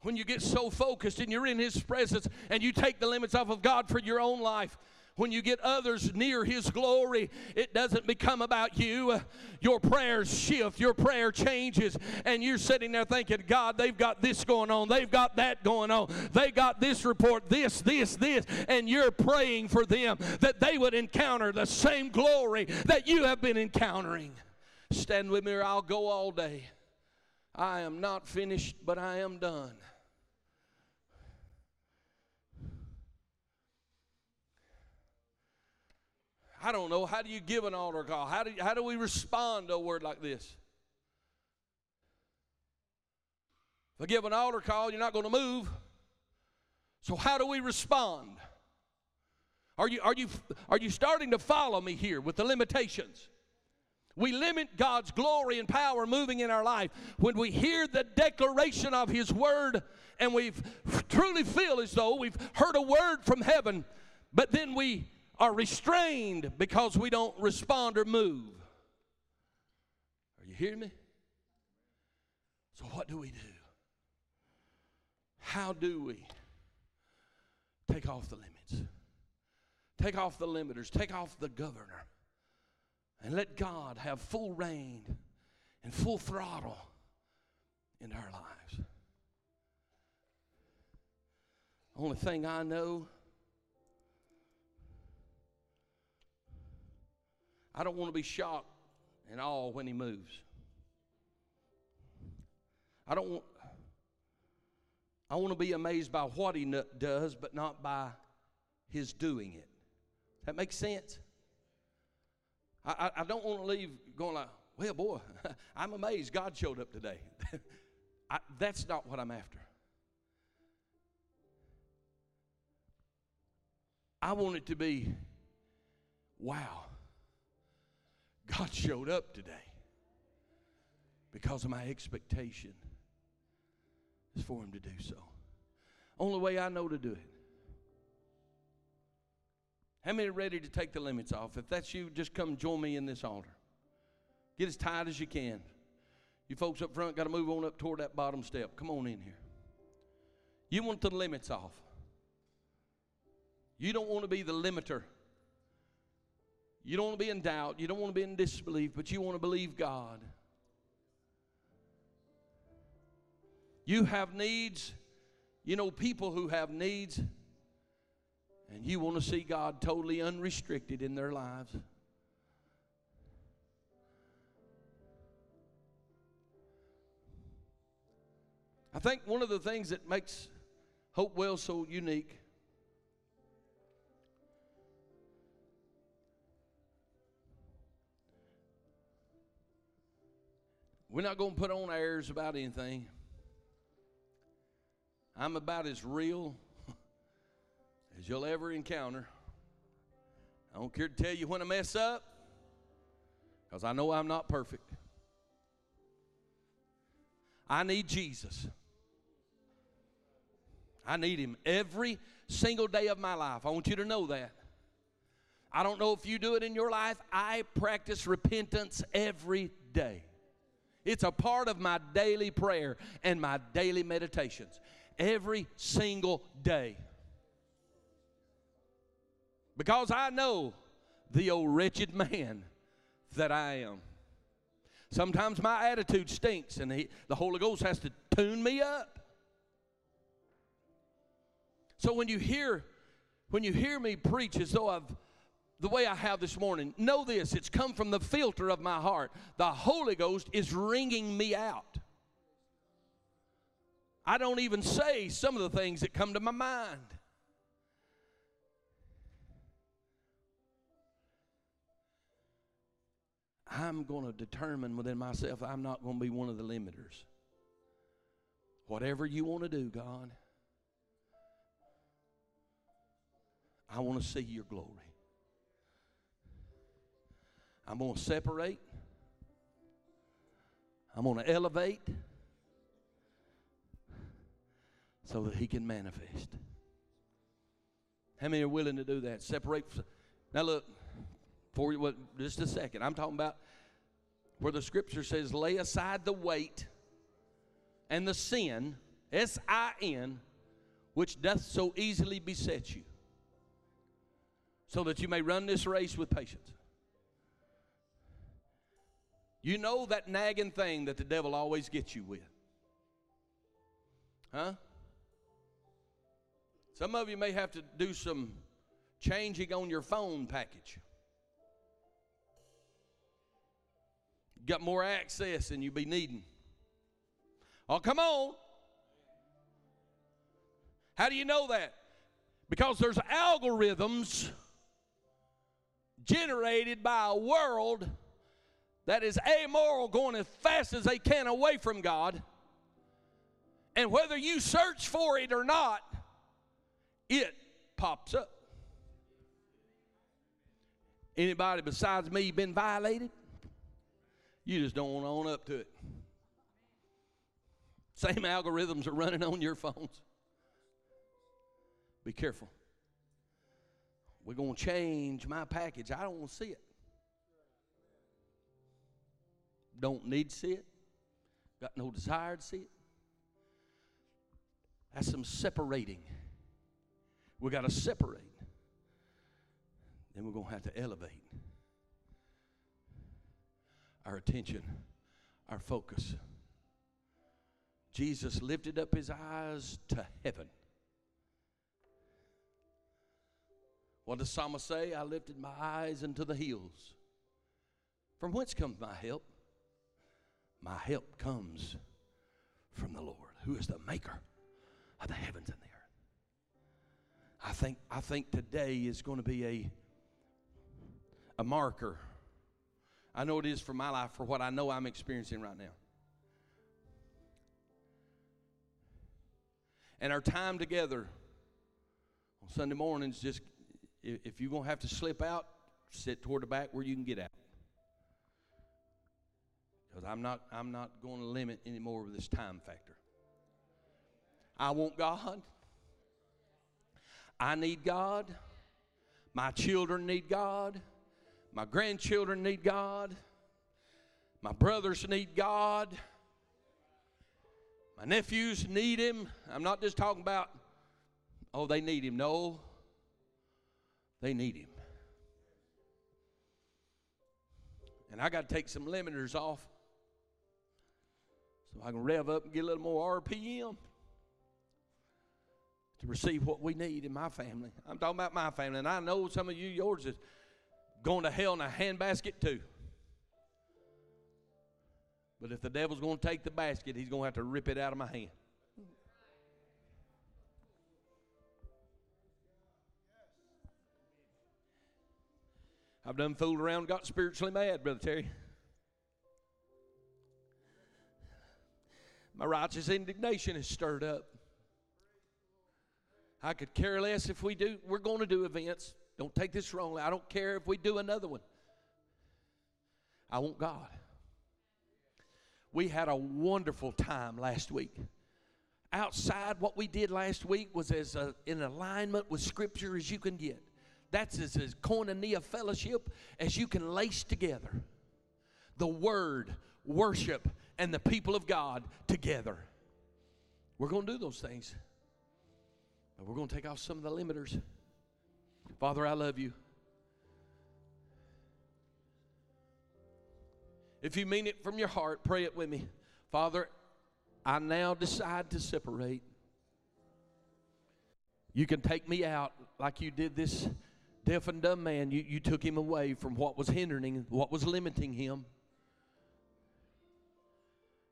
when you get so focused and you're in His presence and you take the limits off of God for your own life, when you get others near His glory, it doesn't become about you. Your prayers shift, your prayer changes, and you're sitting there thinking, God, they've got this going on, they've got that going on, they got this report, this, this, this, and you're praying for them that they would encounter the same glory that you have been encountering. Stand with me or I'll go all day. I am not finished, but I am done. I don't know. How do you give an altar call? How do, how do we respond to a word like this? If I give an altar call, you're not going to move. So how do we respond? Are you, are, you, are you starting to follow me here with the limitations? We limit God's glory and power moving in our life when we hear the declaration of His Word and we truly feel as though we've heard a word from heaven, but then we are restrained because we don't respond or move. Are you hearing me? So, what do we do? How do we take off the limits? Take off the limiters, take off the governor, and let God have full reign and full throttle in our lives. Only thing I know I don't want to be shocked and all when he moves. I don't want I want to be amazed by what he does, but not by his doing it. That makes sense? I, I, I don't want to leave going like, well, boy, I'm amazed God showed up today. I, that's not what I'm after. I want it to be, wow. God showed up today because of my expectation is for Him to do so. Only way I know to do it. How many are ready to take the limits off? If that's you, just come join me in this altar. Get as tight as you can. You folks up front got to move on up toward that bottom step. Come on in here. You want the limits off. You don't want to be the limiter. You don't want to be in doubt. You don't want to be in disbelief, but you want to believe God. You have needs. You know people who have needs, and you want to see God totally unrestricted in their lives. I think one of the things that makes Hopewell so unique We're not going to put on airs about anything. I'm about as real as you'll ever encounter. I don't care to tell you when I mess up because I know I'm not perfect. I need Jesus. I need Him every single day of my life. I want you to know that. I don't know if you do it in your life. I practice repentance every day. It's a part of my daily prayer and my daily meditations every single day. Because I know the old wretched man that I am. Sometimes my attitude stinks, and he, the Holy Ghost has to tune me up. So when you hear when you hear me preach as though I've the way I have this morning. Know this it's come from the filter of my heart. The Holy Ghost is wringing me out. I don't even say some of the things that come to my mind. I'm going to determine within myself I'm not going to be one of the limiters. Whatever you want to do, God. I want to see your glory. I'm going to separate. I'm going to elevate so that he can manifest. How many are willing to do that? Separate. Now, look, for you, just a second. I'm talking about where the scripture says, lay aside the weight and the sin, S I N, which doth so easily beset you, so that you may run this race with patience. You know that nagging thing that the devil always gets you with. Huh? Some of you may have to do some changing on your phone package. Got more access than you be needing. Oh, come on. How do you know that? Because there's algorithms generated by a world that is amoral going as fast as they can away from God. And whether you search for it or not, it pops up. Anybody besides me been violated? You just don't want to own up to it. Same algorithms are running on your phones. Be careful. We're going to change my package. I don't want to see it. Don't need to see it. Got no desire to see it. That's some separating. We got to separate. Then we're going to have to elevate our attention, our focus. Jesus lifted up his eyes to heaven. What does Psalmist say? I lifted my eyes into the hills. From whence comes my help? My help comes from the Lord, who is the maker of the heavens and the earth. I think, I think today is going to be a, a marker. I know it is for my life, for what I know I'm experiencing right now. And our time together on Sunday mornings, just if you're going to have to slip out, sit toward the back where you can get out. Because I'm not, I'm not going to limit anymore with this time factor. I want God. I need God. My children need God. My grandchildren need God. My brothers need God. My nephews need Him. I'm not just talking about, oh, they need Him. No, they need Him. And I got to take some limiters off so I can rev up and get a little more RPM to receive what we need in my family. I'm talking about my family, and I know some of you, yours is going to hell in a handbasket too. But if the devil's going to take the basket, he's going to have to rip it out of my hand. I've done fooled around, got spiritually mad, Brother Terry. My righteous indignation is stirred up. I could care less if we do, we're going to do events. Don't take this wrongly. I don't care if we do another one. I want God. We had a wonderful time last week. Outside, what we did last week was as a, in alignment with Scripture as you can get. That's as, as koinonia fellowship as you can lace together. The Word, worship, and the people of God together. We're going to do those things. But we're going to take off some of the limiters. Father, I love you. If you mean it from your heart, pray it with me. Father, I now decide to separate. You can take me out like you did this deaf and dumb man. You, you took him away from what was hindering, what was limiting him.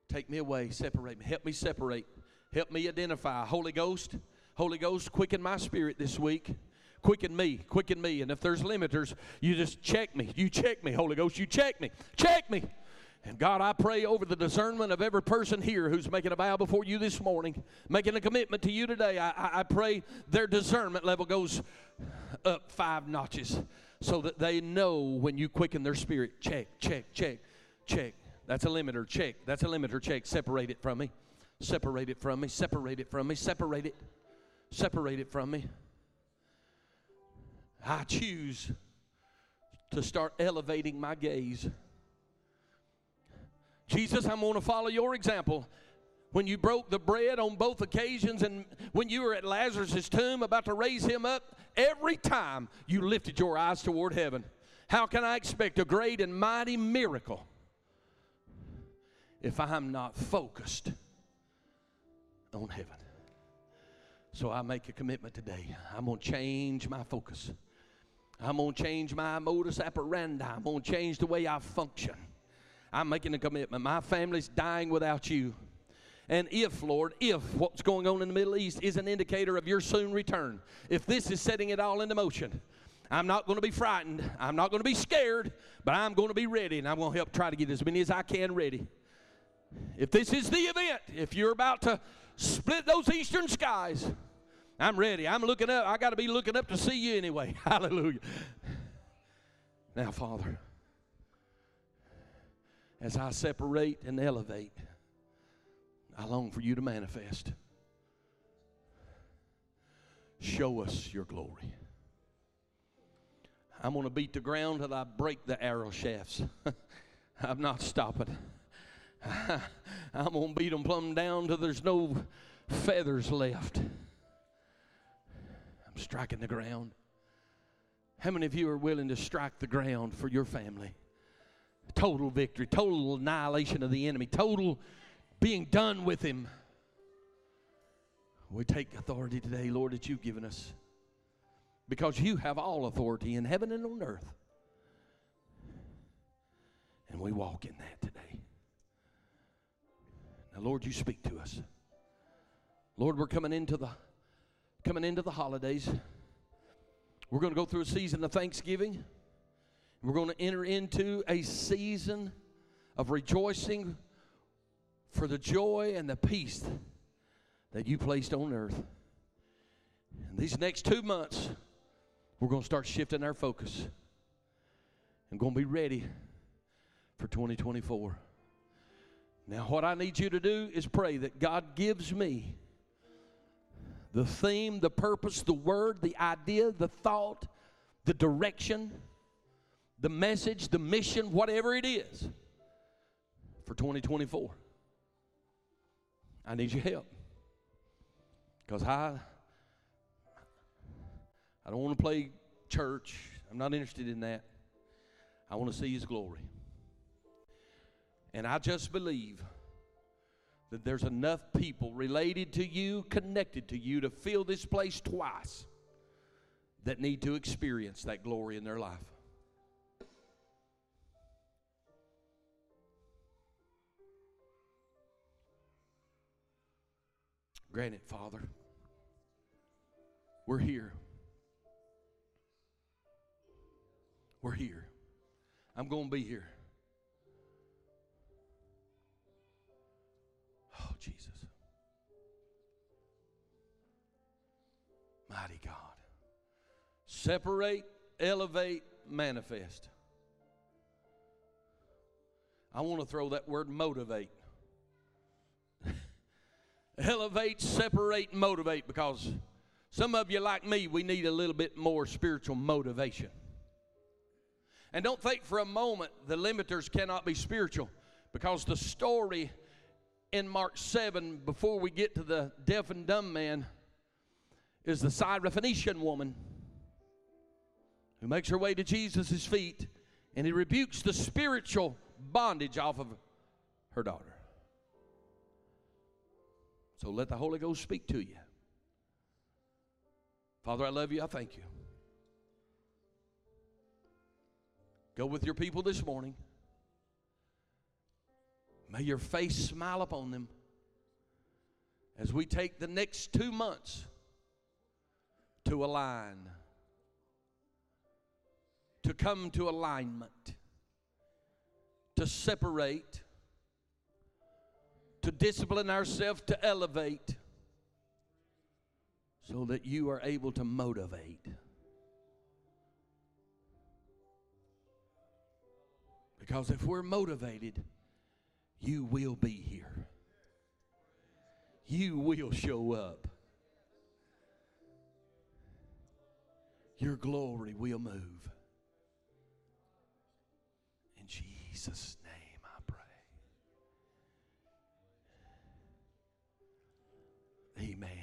Take me away, separate me. Help me separate. Help me identify. Holy Ghost, Holy Ghost, quicken my spirit this week. Quicken me, quicken me. And if there's limiters, you just check me. You check me, Holy Ghost. You check me. Check me. And God, I pray over the discernment of every person here who's making a vow before you this morning, making a commitment to you today. I, I, I pray their discernment level goes up five notches so that they know when you quicken their spirit. Check, check, check, check. That's a limiter. Check. That's a limiter. Check. Separate it from me. Separate it from me. Separate it from me. Separate it. Separate it from me. I choose to start elevating my gaze. Jesus, I'm going to follow your example. When you broke the bread on both occasions and when you were at Lazarus' tomb about to raise him up, every time you lifted your eyes toward heaven. How can I expect a great and mighty miracle if I'm not focused on heaven? So I make a commitment today. I'm going to change my focus. I'm going to change my modus operandi. I'm going to change the way I function. I'm making a commitment. My family's dying without you. And if, Lord, if what's going on in the Middle East is an indicator of your soon return, if this is setting it all into motion, I'm not going to be frightened. I'm not going to be scared, but I'm going to be ready, and I'm going to help try to get as many as I can ready. If this is the event, if you're about to split those eastern skies, I'm ready. I'm looking up. I got to be looking up to see you anyway. Hallelujah. Now, Father, as I separate and elevate, I long for you to manifest. Show us your glory. I'm going to beat the ground till I break the arrow shafts. I'm not stopping. I'm going to beat them plumb down till there's no feathers left I'm striking the ground. How many of you are willing to strike the ground for your family? Total victory, total annihilation of the enemy, total being done with him. We take authority today, Lord, that you've given us. Because you have all authority in heaven and on earth. And we walk in that today. Lord, you speak to us. Lord, we're coming into the coming into the holidays. We're going to go through a season of Thanksgiving. We're going to enter into a season of rejoicing for the joy and the peace that you placed on earth. And these next two months, we're going to start shifting our focus and going to be ready for 2024. Now, what I need you to do is pray that God gives me the theme, the purpose, the word, the idea, the thought, the direction, the message, the mission, whatever it is for 2024. I need your help. Because I I don't want to play church. I'm not interested in that. I want to see his glory. And I just believe that there's enough people related to you, connected to you, to fill this place twice that need to experience that glory in their life. Grant it, Father. We're here. We're here. I'm going to be here. Jesus. Mighty God. Separate, elevate, manifest. I want to throw that word motivate. elevate, separate, motivate because some of you, like me, we need a little bit more spiritual motivation. And don't think for a moment the limiters cannot be spiritual because the story in Mark 7, before we get to the deaf and dumb man, is the Syrophoenician woman who makes her way to Jesus' feet and he rebukes the spiritual bondage off of her daughter. So let the Holy Ghost speak to you. Father, I love you. I thank you. Go with your people this morning. May your face smile upon them as we take the next two months to align, to come to alignment, to separate, to discipline ourselves, to elevate, so that you are able to motivate. Because if we're motivated, you will be here. You will show up. Your glory will move. In Jesus' name I pray. Amen.